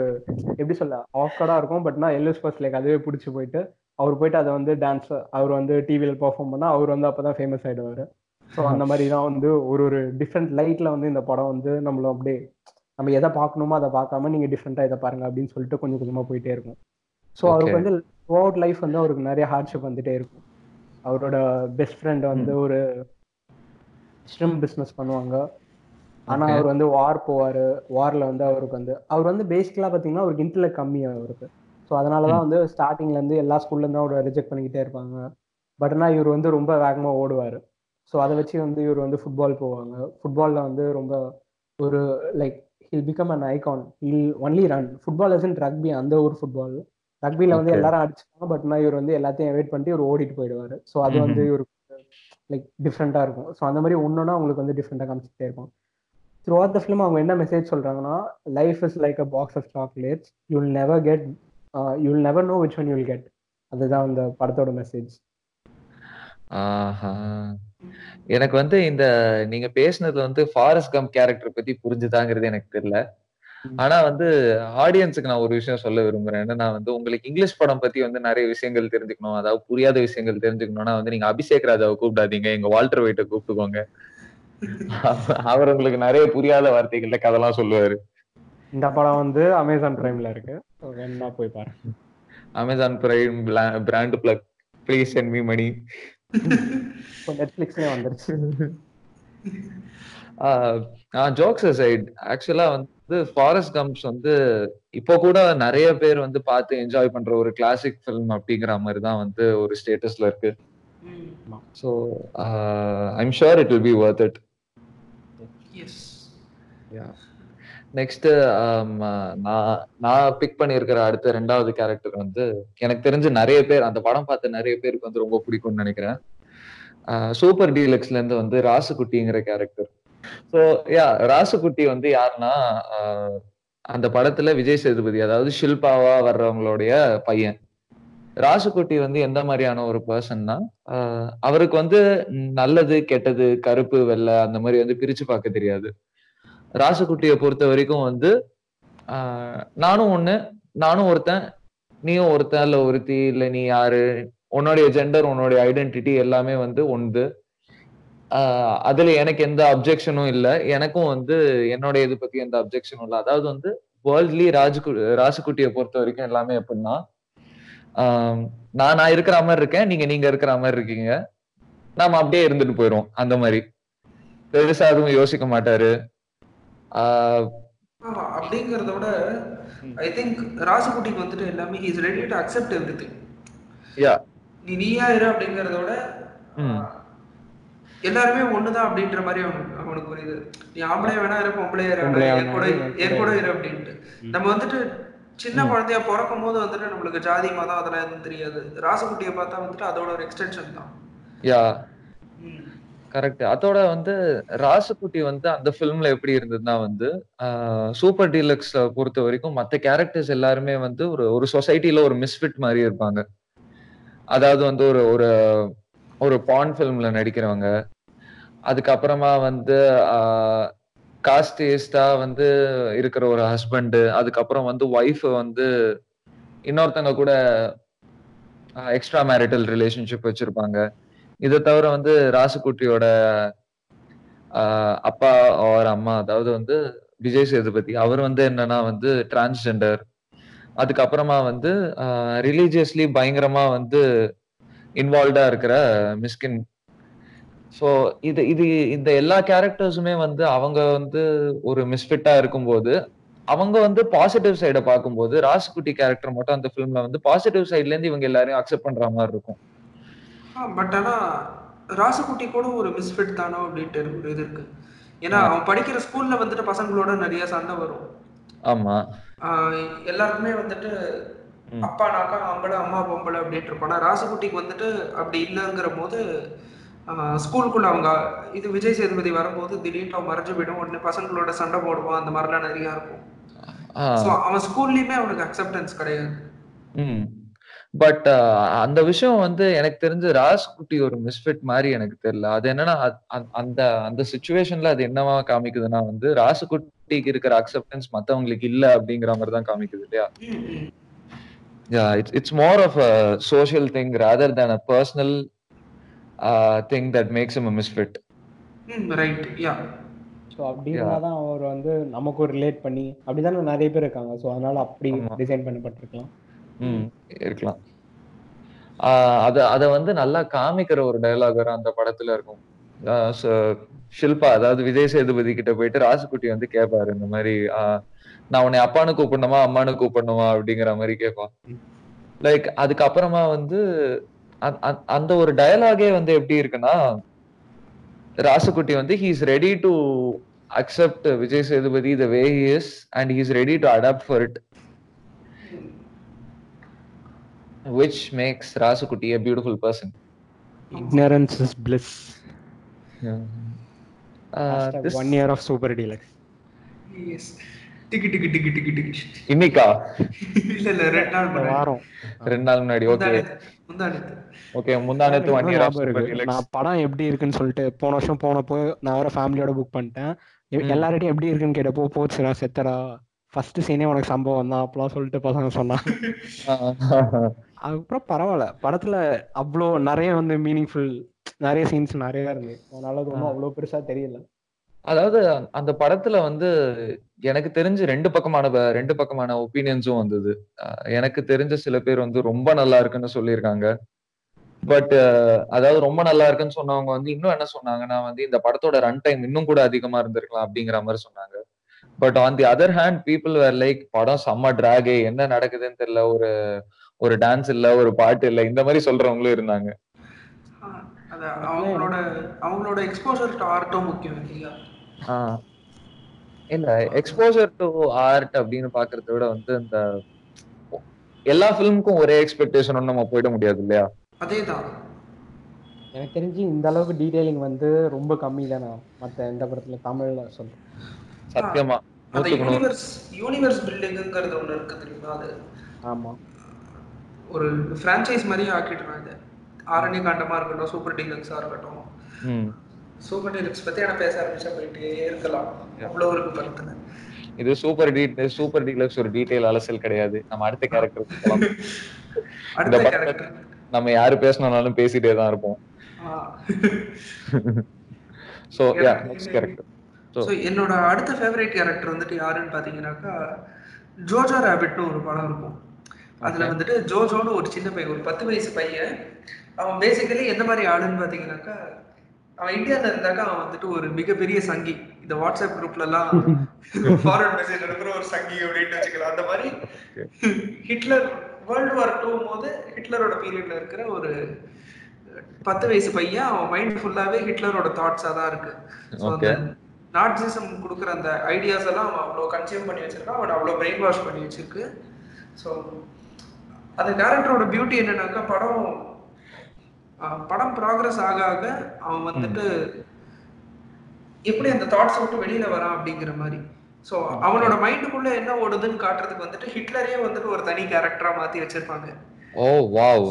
எப்படி சொல்ல ஆஃப்கடா இருக்கும் பட் நான் எல்எஸ் ஃபர்ஸ்ட் லைக் அதுவே பிடிச்சி போயிட்டு அவர் போயிட்டு அதை வந்து டான்ஸ் அவர் வந்து டிவியில் பெர்ஃபார்ம் பண்ணா அவர் வந்து அப்பதான் ஃபேமஸ் ஆயிடுவாரு. ஸோ அந்த மாதிரி தான் வந்து ஒரு ஒரு டிஃப்ரெண்ட் லைட்ல வந்து இந்த படம் வந்து நம்மள அப்படியே நம்ம எதை பார்க்கணுமோ அதை பார்க்காம நீங்க டிஃப்ரெண்டா இதை பாருங்க அப்படின்னு சொல்லிட்டு கொஞ்சம் கொஞ்சமா போயிட்டே இருக்கும். ஸோ அவருக்கு வந்து அவுட் லைஃப் வந்து அவருக்கு நிறைய ஹார்ட்ஷிப் வந்துட்டே இருக்கும். அவரோட பெஸ்ட் ஃப்ரெண்ட் வந்து ஒரு ஸ்ட்ரிம் பிஸ்னஸ் பண்ணுவாங்க. ஆனா அவர் வந்து வார் போவாரு. வார்ல வந்து அவருக்கு வந்து அவர் வந்து பேசிக்கலா பாத்தீங்கன்னா அவருக்கு இன்டர்லெக்ட் கம்மி அவருக்கு. ஸோ அதனாலதான் வந்து ஸ்டார்டிங்ல இருந்து எல்லா ஸ்கூல்ல இருந்து அவரை ரிஜெக்ட் பண்ணிக்கிட்டே இருப்பாங்க. பட் ஆனால் இவர் வந்து ரொம்ப வேகமா ஓடுவார். ஸோ அதை வச்சு வந்து இவர் வந்து ஃபுட்பால் போவாங்க. ஃபுட்பாலில் வந்து ரொம்ப ஒரு like he'll become an icon he'll only run football in rugby அந்த ஒரு ஃபுட்பால் ரக்பியில் வந்து எல்லாரும் அடிச்சுப்பாங்க. பட் நான் இவர் வந்து எல்லாத்தையும் வெயிட் பண்ணிட்டு இவர் ஓடிட்டு போயிடுவார். ஸோ அது வந்து இவருக்கு லைக் டிஃப்ரெண்ட்டாக இருக்கும். ஸோ அந்த மாதிரி ஒன்றுனா அவங்களுக்கு வந்து டிஃப்ரெண்ட்டாக காமிச்சிட்டே இருக்கும். த்ரூ ஆட் த ஃபிலிம் அவங்க என்ன மெசேஜ் சொல்கிறாங்கன்னா life is like a box of chocolates you will never get you will never know which one you will get அதுதான் அந்த படத்தோட மெசேஜ் ஆஹா. எனக்கு வந்து இந்த நீங்க பேசுனதுல வந்து ஃபாரஸ்ட் கம் கேரக்டர் பத்தி புரிஞ்சுதாங்கிறது எனக்கு தெரியல. ஆனா வந்து ஆடியன்ஸுக்கு நான் ஒரு விஷயம் சொல்ல விரும்புறேன். என்னன்னா வந்து உங்களுக்கு இங்கிலீஷ் படம் பத்தி வந்து நிறைய விஷயங்கள் தெரிஞ்சுக்கணும். அதாவது புரியாத விஷயங்கள் தெரிஞ்சுக்கணும்னா வந்து நீங்க அபிஷேக் ராஜாவை கூப்பிடாதீங்க. எங்க வால்டர் வெயிட்ட கூப்பிட்டுக்கோங்க. அவர் உங்களுக்கு நிறைய புரியாத வார்த்தைகள்ல கதெல்லாம் சொல்லுவாரு. இந்த படம் வந்து அமேசான் பிரைம்ல இருக்கு. வேணா போய் பாருங்க. Amazon Prime brand plug please send me money இப்போ நெட்ஃபிளிக்ஸ்லயே வந்துருச்சு. ஜோக்ஸ் சைட் ஆக்சுவலா வந்து ஃபாரஸ்ட் கம்ப்ஸ் வந்து இப்போ கூட நிறைய பேர் வந்து பார்த்து என்ஜாய் பண்ற ஒரு கிளாசிக் ஃபிலிம் அப்படிங்கிற மாதிரி தான் வந்து ஒரு ஸ்டேட்டஸ்ல இருக்கு. So I'm sure it will be worth it next நான் நான் பிக் பண்ணியிருக்கிற அடுத்த ரெண்டாவது கேரக்டர் வந்து எனக்கு தெரிஞ்சு நிறைய பேர் அந்த படம் பார்த்த நிறைய பேருக்கு வந்து ரொம்ப பிடிக்கும்னு நினைக்கிறேன். சூப்பர் டீலக்ஸ்ல இருந்து வந்து ராசுகுட்டிங்கிற கேரக்டர் ஸோ யா ராசுகுட்டி வந்து யாருன்னா அந்த படத்துல விஜய் சேதுபதி அதாவது ஷில்பாவா வர்றவங்களுடைய பையன். ராசுகுட்டி வந்து எந்த மாதிரியான ஒரு பர்சன்னா அவருக்கு வந்து நல்லது கெட்டது கருப்பு வெள்ளை அந்த மாதிரி வந்து பிரிச்சு பார்க்க தெரியாது. ராசுகுட்டியை பொறுத்த வரைக்கும் வந்து நானும் ஒண்ணு நானும் ஒருத்தன் நீயும் ஒருத்தன் இல்ல ஒருத்தி இல்ல நீ யாரு உன்னுடைய ஜெண்டர் உன்னுடைய ஐடென்டிட்டி எல்லாமே வந்து ஒன்று. அதுல எனக்கு எந்த அப்ஜெக்ஷனும் இல்லை. எனக்கும் வந்து என்னோட இது பத்தி எந்த அப்ஜெக்ஷனும் இல்லை. அதாவது வந்து வேர்ல்ட்லி ராஜுகு ராசுகுட்டியை பொறுத்த வரைக்கும் எல்லாமே எப்படின்னா நான் நான் இருக்கிற மாதிரி இருக்கேன் நீங்க நீங்க இருக்கிற மாதிரி இருக்கீங்க. நாம அப்படியே இருந்துட்டு போயிரும் அந்த மாதிரி. பெருசா எதுவும் யோசிக்க மாட்டாரு. அப்படிங்கறத விட ஐ திங்க் ராசுகுட்டிக்கு வந்துட்டு எல்லாமே is ready to accept everything yeah நீ நீயா இரு அப்படிங்கறத விட எல்லாருமே ஒண்ணுதான் அப்படின்ற மாதிரி அவனுக்கு அவனுக்கு புரியுது நீ ஆம்பளையா வேணா இரு பொம்பளையா இரு என் கூட என் கூட இரு அப்படின்ட்டு. நம்ம வந்துட்டு சின்ன குழந்தைய பிறக்கும் போது வந்துட்டு நம்மளுக்கு ஜாதி மதம் அதெல்லாம் எதுவும் தெரியாது. ராசுகுட்டியை பார்த்தா வந்துட்டு அதோட ஒரு எக்ஸ்டென்ஷன் தான். யா. கரெக்ட். அதோட வந்து ராசுகுட்டி வந்து அந்த ஃபிலிம்ல எப்படி இருந்ததுன்னா வந்து சூப்பர் டீலக்ஸ் பொறுத்த வரைக்கும் மற்ற கேரக்டர்ஸ் எல்லாருமே வந்து ஒரு ஒரு சொசைட்டில ஒரு மிஸ்ஃபிட் மாதிரி இருப்பாங்க. அதாவது வந்து ஒரு ஒரு ஒரு பான் ஃபிலிம்ல நடிக்கிறவங்க. அதுக்கப்புறமா வந்து காஸ்டேஸ்டா வந்து இருக்கிற ஒரு ஹஸ்பண்டு அதுக்கப்புறம் வந்து ஒய்ஃப் வந்து இன்னொருத்தங்க கூட எக்ஸ்ட்ரா மேரிட்டல் ரிலேஷன்ஷிப் வச்சிருப்பாங்க. இதை தவிர வந்து ராசுகுட்டியோட அப்பா அவர் அம்மா அதாவது வந்து விஜய் சேதுபதி அவர் வந்து என்னன்னா வந்து டிரான்ஸ்ஜெண்டர் அதுக்கப்புறமா வந்து ரிலீஜியஸ்லி பயங்கரமா வந்து இன்வால்வ்டா இருக்கிற மிஸ்கின் ஸோ இது இது இந்த எல்லா கேரக்டர்ஸுமே வந்து அவங்க வந்து ஒரு மிஸ்ஃபிட்டா இருக்கும்போது அவங்க வந்து பாசிட்டிவ் சைடை பார்க்கும்போது ராசுகுட்டி கேரக்டர் மட்டும் அந்த ஃபிலிம்ல வந்து பாசிட்டிவ் சைட்ல இருந்து இவங்க எல்லாரையும் அக்செப்ட் பண்ற மாதிரி இருக்கும். பட் ஆனா ராசுகுட்டி கூட ஒரு மிஸ்ஃபிட் தானோ அப்படின்ட்டு ஒரு இது இருக்கு. ஏன்னா அவன் படிக்கிற ஸ்கூல்ல வந்துட்டு பசங்களோட நிறைய சண்டை வரும். ஆமா. எல்லாருக்குமே வந்துட்டு அப்பா நாக்கா ஆம்பளை அம்மா பொம்பளை அப்படின்ட்டு இருப்பான் ராசுகுட்டிக்கு வந்துட்டு அப்படி இல்லைங்கிற போது ஸ்கூலுக்குள்ள அவங்க இது விஜய் சேதுபதி வரும்போது திடீர்னு அவன் மறைஞ்சு போயிடும். உடனே பசங்களோட சண்டை போடுவான். அந்த மாதிரிலாம் நிறைய இருக்கும். அவன் ஸ்கூல்லயுமே அவனுக்கு அக்செப்டன்ஸ் கிடையாது. பட் அந்த விஷயம் வந்து எனக்கு தெரிஞ்சு ராஸ்குட்டி ஒரு மிஸ்ஃபிட் மாதிரி எனக்கு தெரியல. அது என்னன்னா அந்த அந்த சுச்சுவேஷன்ல அது என்னவா காமிக்குதுன்னா வந்து ராசுகுட்டிக்கு இருக்கிற அக்செப்டன்ஸ் மத்தவங்களுக்கு இல்ல அப்படிங்கிற மாதிரி தான் காமிக்குது இல்லையா. Yeah it's it's more of a social thing rather than a personal uh, thing that makes him a misfit. Hmm right yeah so அப்படி இருந்தால் தான் அவர் வந்து நமக்கு ரிலேட் பண்ணி அப்படிதானே நிறைய பேர் இருக்காங்க. ஸோ அதனால அப்படி. டிசைன் பண்ணப்பட்டிருக்கலாம். ம் இருக்கலாம். ஆஹ் அத அத வந்து நல்லா காமிக்கிற ஒரு டயலாக் வர அந்த படத்துல இருக்கும். ஷில்பா அதாவது விஜய் சேதுபதி கிட்ட போயிட்டு ராசுகுட்டி வந்து கேட்பாரு இந்த மாதிரி நான் உன்னை அப்பான்னு கூப்பிடணுமா அம்மானு கூப்பிடணுமா? அப்படிங்கிற மாதிரி கேட்பான் லைக் அதுக்கப்புறமா வந்து அ- அ- அந்த ஒரு டயலாகே வந்து எப்படி இருக்குன்னா ராசுகுட்டி வந்து he's ready to accept Vijay Sethupathi the way he is and he's ready to adapt for it which makes Rasukuti a beautiful person. ignorance is bliss. Uh, this- one year of Super Deluxe yes டிக்கி டிக்கி டிக்கி டிக்கி டிக்கி இன்னைக்கா? இல்ல இல்ல ரெண்டு நாள் முன்னாடி. வாரம். ரெண்டு நாள் முன்னாடி ஓகே ஓகே முந்தானத்து ஒன் இயர் இருக்கு? நான் படம் எப்படி இருக்குன்னு சொல்லிட்டு போன வருஷம் போனப்போ நான் வேற ஃபேமிலியோட புக் பண்ணிட்டேன். எ- ம். எல்லார்கிட்டயும் எப்படி இருக்குன்னு கேட்டப்போ போச்சுடா செத்தடா. ஃபர்ஸ்ட் சீனே உனக்கு சம்பவம் தான் அப்பலாம் சொல்லிட்டு பசங்க சொன்னாங்க. அதுக்கப்புறம் பரவாயில்ல. படத்துல அவ்வளோ நிறைய வந்து மீனிங்ஃபுல் நிறைய சீன்ஸ் நிறைய இருந்து அதனால அது ஒன்றும் அவ்வளோ பெருசா தெரியல. அதாவது அந்த படத்துல வந்து எனக்கு தெரிஞ்சு ரெண்டு பக்கமான ரெண்டு பக்கமான ஒப்பீனியன்ஸும் வந்தது. எனக்கு தெரிஞ்ச சில பேர் வந்து ரொம்ப நல்லா இருக்குன்னு சொல்லியிருக்காங்க. பட் அதாவது ரொம்ப நல்லா இருக்குன்னு சொன்னவங்க வந்து இன்னும் என்ன சொன்னாங்கன்னா வந்து இந்த படத்தோட ரன் டைம் இன்னும் கூட அதிகமா இருந்திருக்கலாம் அப்படிங்கிற மாதிரி சொன்னாங்க. But on the other hand people were like படம் செம்ம டிராகே என்ன நடக்குதுன்னு தெரியல. ஒரு ஒரு டான்ஸ் இல்ல ஒரு பாட்டு இல்ல இந்த மாதிரி சொல்றவங்களும் இருந்தாங்க. அது அவங்களோட அவங்களோட எக்ஸ்போசர் டு ஆர்ட்டும் முக்கியம் இல்லையா? ஆஹ் இல்ல எக்ஸ்போஜர் டு ஆர்ட் அப்படின்னு பாக்குறத விட வந்து இந்த எல்லா ஃபிலிமுக்கும் ஒரே எக்ஸ்பெக்டேஷனும் நம்ம போயிட முடியாது இல்லையா? அதேதான். எனக்கு தெரிஞ்சு இந்த அளவுக்கு டீடைலிங் வந்து ரொம்ப கம்மி தானே மற்ற எந்த படத்துல தமிழ்ல சொல்றேன். சத்தியமா. யூனிவர்ஸ் யூனிவர்ஸ் பில்டிங்ங்கிறது ஒண்ணு இருக்கு தெரியுமா அது? ஆமா. ஒரு ஃப்ரான்ச்சைஸ் மாதிரியே ஆக்கிடுறாங்க ஆரணி காண்டமா இருக்கட்டும் சூப்பர் டீலக்ஸா இருக்கட்டும். சூப்பர் டீலக்ஸ் பத்தி ஆனா பேச ஆரம்பிச்சா போயிட்டே இருக்கலாம். அவ்வளவு இருக்கு படத்துல இது சூப்பர் டீ சூப்பர் டீலக்ஸ் ஒரு டீடைல் அலசல் கிடையாது. நம்ம அடுத்த கேரக்டர் <laughs> அடுத்த கேரக்டர் நம்ம யாரு பேசணும்னாலும் பேசிட்டே தான் இருப்போம். So yeah next character so என்னோட அடுத்த ஃபேவரட் கேரக்டர் வந்துட்டு யாருன்னு பாத்தீங்கன்னாக்கா ஜோஜோ ரேபிட்னு ஒரு படம் இருக்கும். அதுல. வந்துட்டு ஜோஜோன்னு ஒரு சின்ன பையன் ஒரு பத்து வயசு பையன். அவன் பேசிக்கலி எந்த மாதிரி ஆளுன்னு பாத்தீங்கன்னாக்கா அவன் இந்தியால இருந்தாக்கா அவன் வந்துட்டு ஒரு மிகப்பெரிய சங்கி. இந்த வாட்ஸ்அப் குரூப்ல எல்லாம் ஃபார்வர்ட் மெசேஜ் அனுப்புற ஒரு சங்கி அப்படின்னு வச்சுக்கலாம். அந்த மாதிரி ஹிட்லர் வேர்ல்டு வார் டூ போது ஹிட்லரோட பீரியட்ல இருக்கிற ஒரு பத்து வயசு பையன் அவன் மைண்ட் ஃபுல்லாவே ஹிட்லரோட தாட்ஸா தான் இருக்கு. நாட்சிசம் கொடுக்குற அந்த ஐடியாஸ் எல்லாம் அவன் அவ்வளோ கன்சியூம் பண்ணி வச்சிருக்கான். அவன் அவ்வளோ பிரெயின் வாஷ் பண்ணி வச்சிருக்கு. ஸோ அந்த கேரக்டரோட பியூட்டி என்னன்னாக்கா படம் படம் ப்ராக்ரஸ் ஆக ஆக அவன் வந்துட்டு எப்படி அந்த தாட்ஸ் விட்டு வெளியில வரான் அப்படிங்கிற மாதிரி. ஸோ அவனோட மைண்டுக்குள்ள என்ன ஓடுதுன்னு காட்டுறதுக்கு வந்துட்டு ஹிட்லரே வந்துட்டு ஒரு தனி கேரக்டரா மாத்தி வச்சிருப்பாங்க. Oh wow.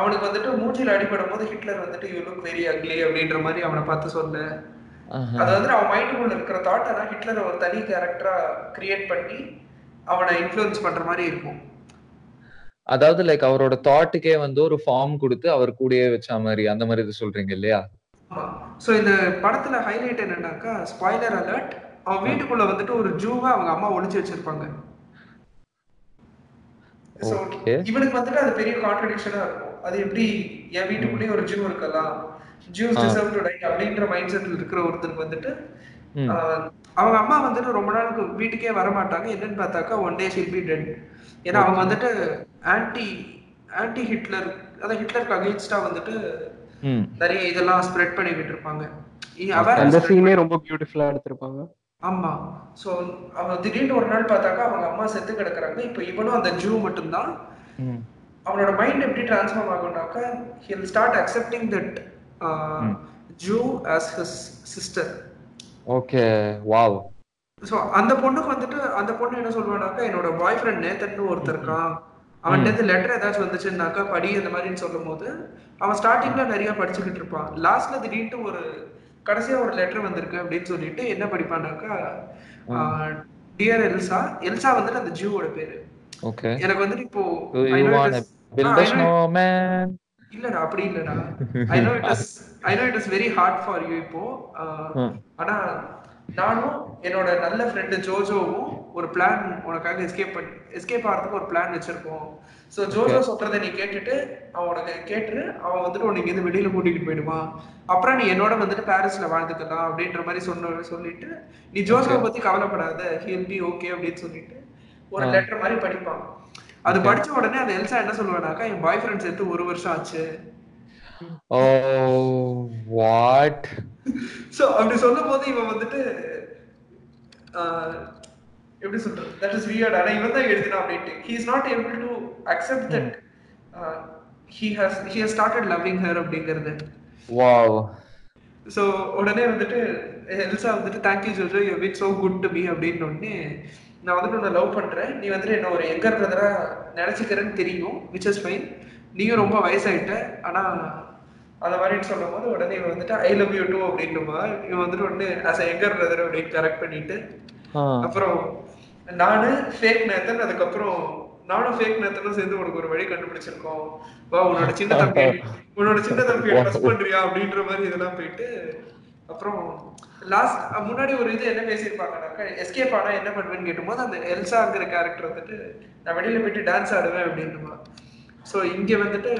அவனுக்கு வந்துட்டு மூஞ்சில அடிபடும் போது ஹிட்லர் வந்துட்டு யூ லுக் வெரி அக்லி அப்படின்ற மாதிரி அவனை பார்த்து சொல்ல அது வந்து அவன் மைண்டுக்குள்ள இருக்கிற தாட் ஆனா ஹிட்லரை ஒரு தனி கேரக்டரா கிரியேட் பண்ணி அவனை இன்ஃப்ளூயன்ஸ் பண்ற மாதிரி இருக்கும். அதாவது லைக் அவரோட தாட்டுக்கே வந்து ஒரு ஃபார்ம் கொடுத்து அவர் கூடயே வச்ச மாதிரி அந்த மாதிரி இது சொல்றீங்க இல்லையா? ஸோ இந்த படத்துல ஹைலைட் என்னன்னாக்கா ஸ்பாய்லர் அலர்ட் அவன் வீட்டுக்குள்ள வந்துட்டு ஒரு ஜூவை அவங்க அம்மா ஒளிச்சு வச்சிருப்பாங்க. இவனுக்கு வந்துட்டு அது பெரிய கான்ட்ரடிக்ஷனா இருக்கும். அது எப்படி என் வீட்டுக்குள்ளேயே ஒரு ஜூ இருக்கலாம் ஜூஸ். டிசர்வ் டு டை அப்படின்ற மைண்ட் செட்ல இருக்கிற ஒருத்தருக்கு வந்துட்டு அவங்க அம்மா வந்துட்டு ரொம்ப நாளுக்கு வீட்டுக்கே வர மாட்டாங்க என்னன்னு பார்த்தாக்கா one day she'll be dead ஏன்னா அவங்க வந்துட்டு ஆன்டி ஆன்டி ஹிட்லர் அதான் ஹிட்லருக்கு அகேன்ஸ்டா வந்துட்டு நிறைய இதெல்லாம் ஸ்ப்ரெட் பண்ணிக்கிட்டு இருப்பாங்க. அந்த சீனே ரொம்ப பியூட்டிஃபுல்லா எடுத்திருப்பாங்க. ஆமா. சோ அவன் திடீர்னு ஒரு நாள் பார்த்தாக்கா அவங்க அம்மா செத்து கிடக்குறாங்க. இப்போ இவனும் அந்த ஜூ மட்டும்தான். அவனோட மைண்ட் எப்படி transform ஆகும்னாக்கா he'll start accepting that Jew as his sister okay wow so அந்த பொண்ணுக்கு வந்துட்டு அந்த பொண்ணு என்ன சொல்லுவானாக்கா என்னோட பாய் ஃப்ரெண்ட் நேத்தன்னு ஒருத்தர் இருக்கான். அவன்கிட்ட லெட்டர் ஏதாச்சும் வந்துச்சுன்னாக்கா படி அந்த மாதிரின்னு சொல்லும் போது அவன் ஸ்டார்டிங்ல நிறைய படிச்சுக்கிட்டு இருப்பான். லாஸ்ட்ல திடீர்னு ஒரு கடைசியா ஒரு லெட்டர் வந்திருக்கு அப்படின்னு சொல்லிட்டு என்ன படிப்பான்னாக்கா டியர் எல்சா எல்சா வந்துட்டு அந்த ஜூவோட பேரு. எனக்கு வந்துட்டு இப்போ? இல்லடா அப்படி இல்லடா. I know it is I know it is very hard for you இப்போ. ஆனா நானும் என்னோட நல்ல ஃப்ரெண்டு ஜோஜோவும் ஒரு பிளான் உனக்காக எஸ்கேப் பண்ணி எஸ்கேப் ஆகிறதுக்கு ஒரு பிளான் வச்சிருக்கோம். ஸோ ஜோஜோ சொல்றதை நீ கேட்டுட்டு அவன் உனக்கு கேட்டுரு அவன் வந்துட்டு உனக்கு இருந்து வெளியில கூட்டிகிட்டு போயிடுவான். அப்புறம் நீ என்னோட வந்துட்டு பாரிஸ்ல வாழ்ந்துக்கலாம் அப்படின்ற மாதிரி சொன்ன சொல்லிட்டு நீ ஜோஜோவை பத்தி கவலைப்படாத ஹில் பி ஓகே அப்படின்னு சொல்லிட்டு ஒரு லெட்டர் மாதிரி படிப்பான். அது படிச்ச உடனே அந்த எல்சா என்ன சொல்லுவானாக்கா என் பாய் ஃப்ரெண்ட் சேர்த்து ஒரு வருஷம் ஆச்சு. Oh, what? சோ அப்படி சொல்லும் போது இவன் வந்துட்டு எப்படி சொல்றது? தட் இஸ் வியர்ட் ஆனா இவன் தான் எழுதினா அப்படின்ட்டு. He is not able to accept that he has he has started loving her அப்படிங்கிறது. Wow. ஸோ உடனே வந்துட்டு எல்சா வந்துட்டு thank you Jojo. You beat so good to me அப்படின்னு உடனே நான் வந்துட்டு உன்னை லவ் பண்றேன். நீ வந்துட்டு என்ன ஒரு எங்கர் பிரதரா நினைச்சுக்கிறேன்னு தெரியும் விச் இஸ் ஃபைன் நீயும் ரொம்ப வயசாயிட்ட. ஆனா அந்த மாதிரின்னு சொல்லும் போது உடனே இவன் வந்துட்டு ஐ லவ் யூ டூ அப்படின்னுமா இவன் வந்துட்டு ஒன்று அஸ் எங்கர் பிரதர் அப்படின்னு கரெக்ட் பண்ணிட்டு. அப்புறம் நானு ஃபேக் நேத்தன் அதுக்கப்புறம் நானும் ஃபேக் நேத்தனும் சேர்ந்து உனக்கு ஒரு வழி கண்டுபிடிச்சிருக்கோம் வா உன்னோட சின்ன தம்பி உன்னோட சின்ன தம்பியை ட்ரஸ்ட் பண்றியா அப்படின்ற மாதிரி இதெல்லாம் போயிட்டு அப்புறம் லாஸ்ட் முன்னாடி ஒரு இது என்ன பேசியிருப்பாங்கனாக்கா எஸ்கேப் ஆனா என்ன பண்ணுவேன்னு கேட்டும்போது அந்த எல்சாங்கிற கேரக்டர் வந்துட்டு நான் வெளியில போயிட்டு டான்ஸ் ஆடுவேன் அப்படின்னுமா ஸோ இங்க வந்துட்டு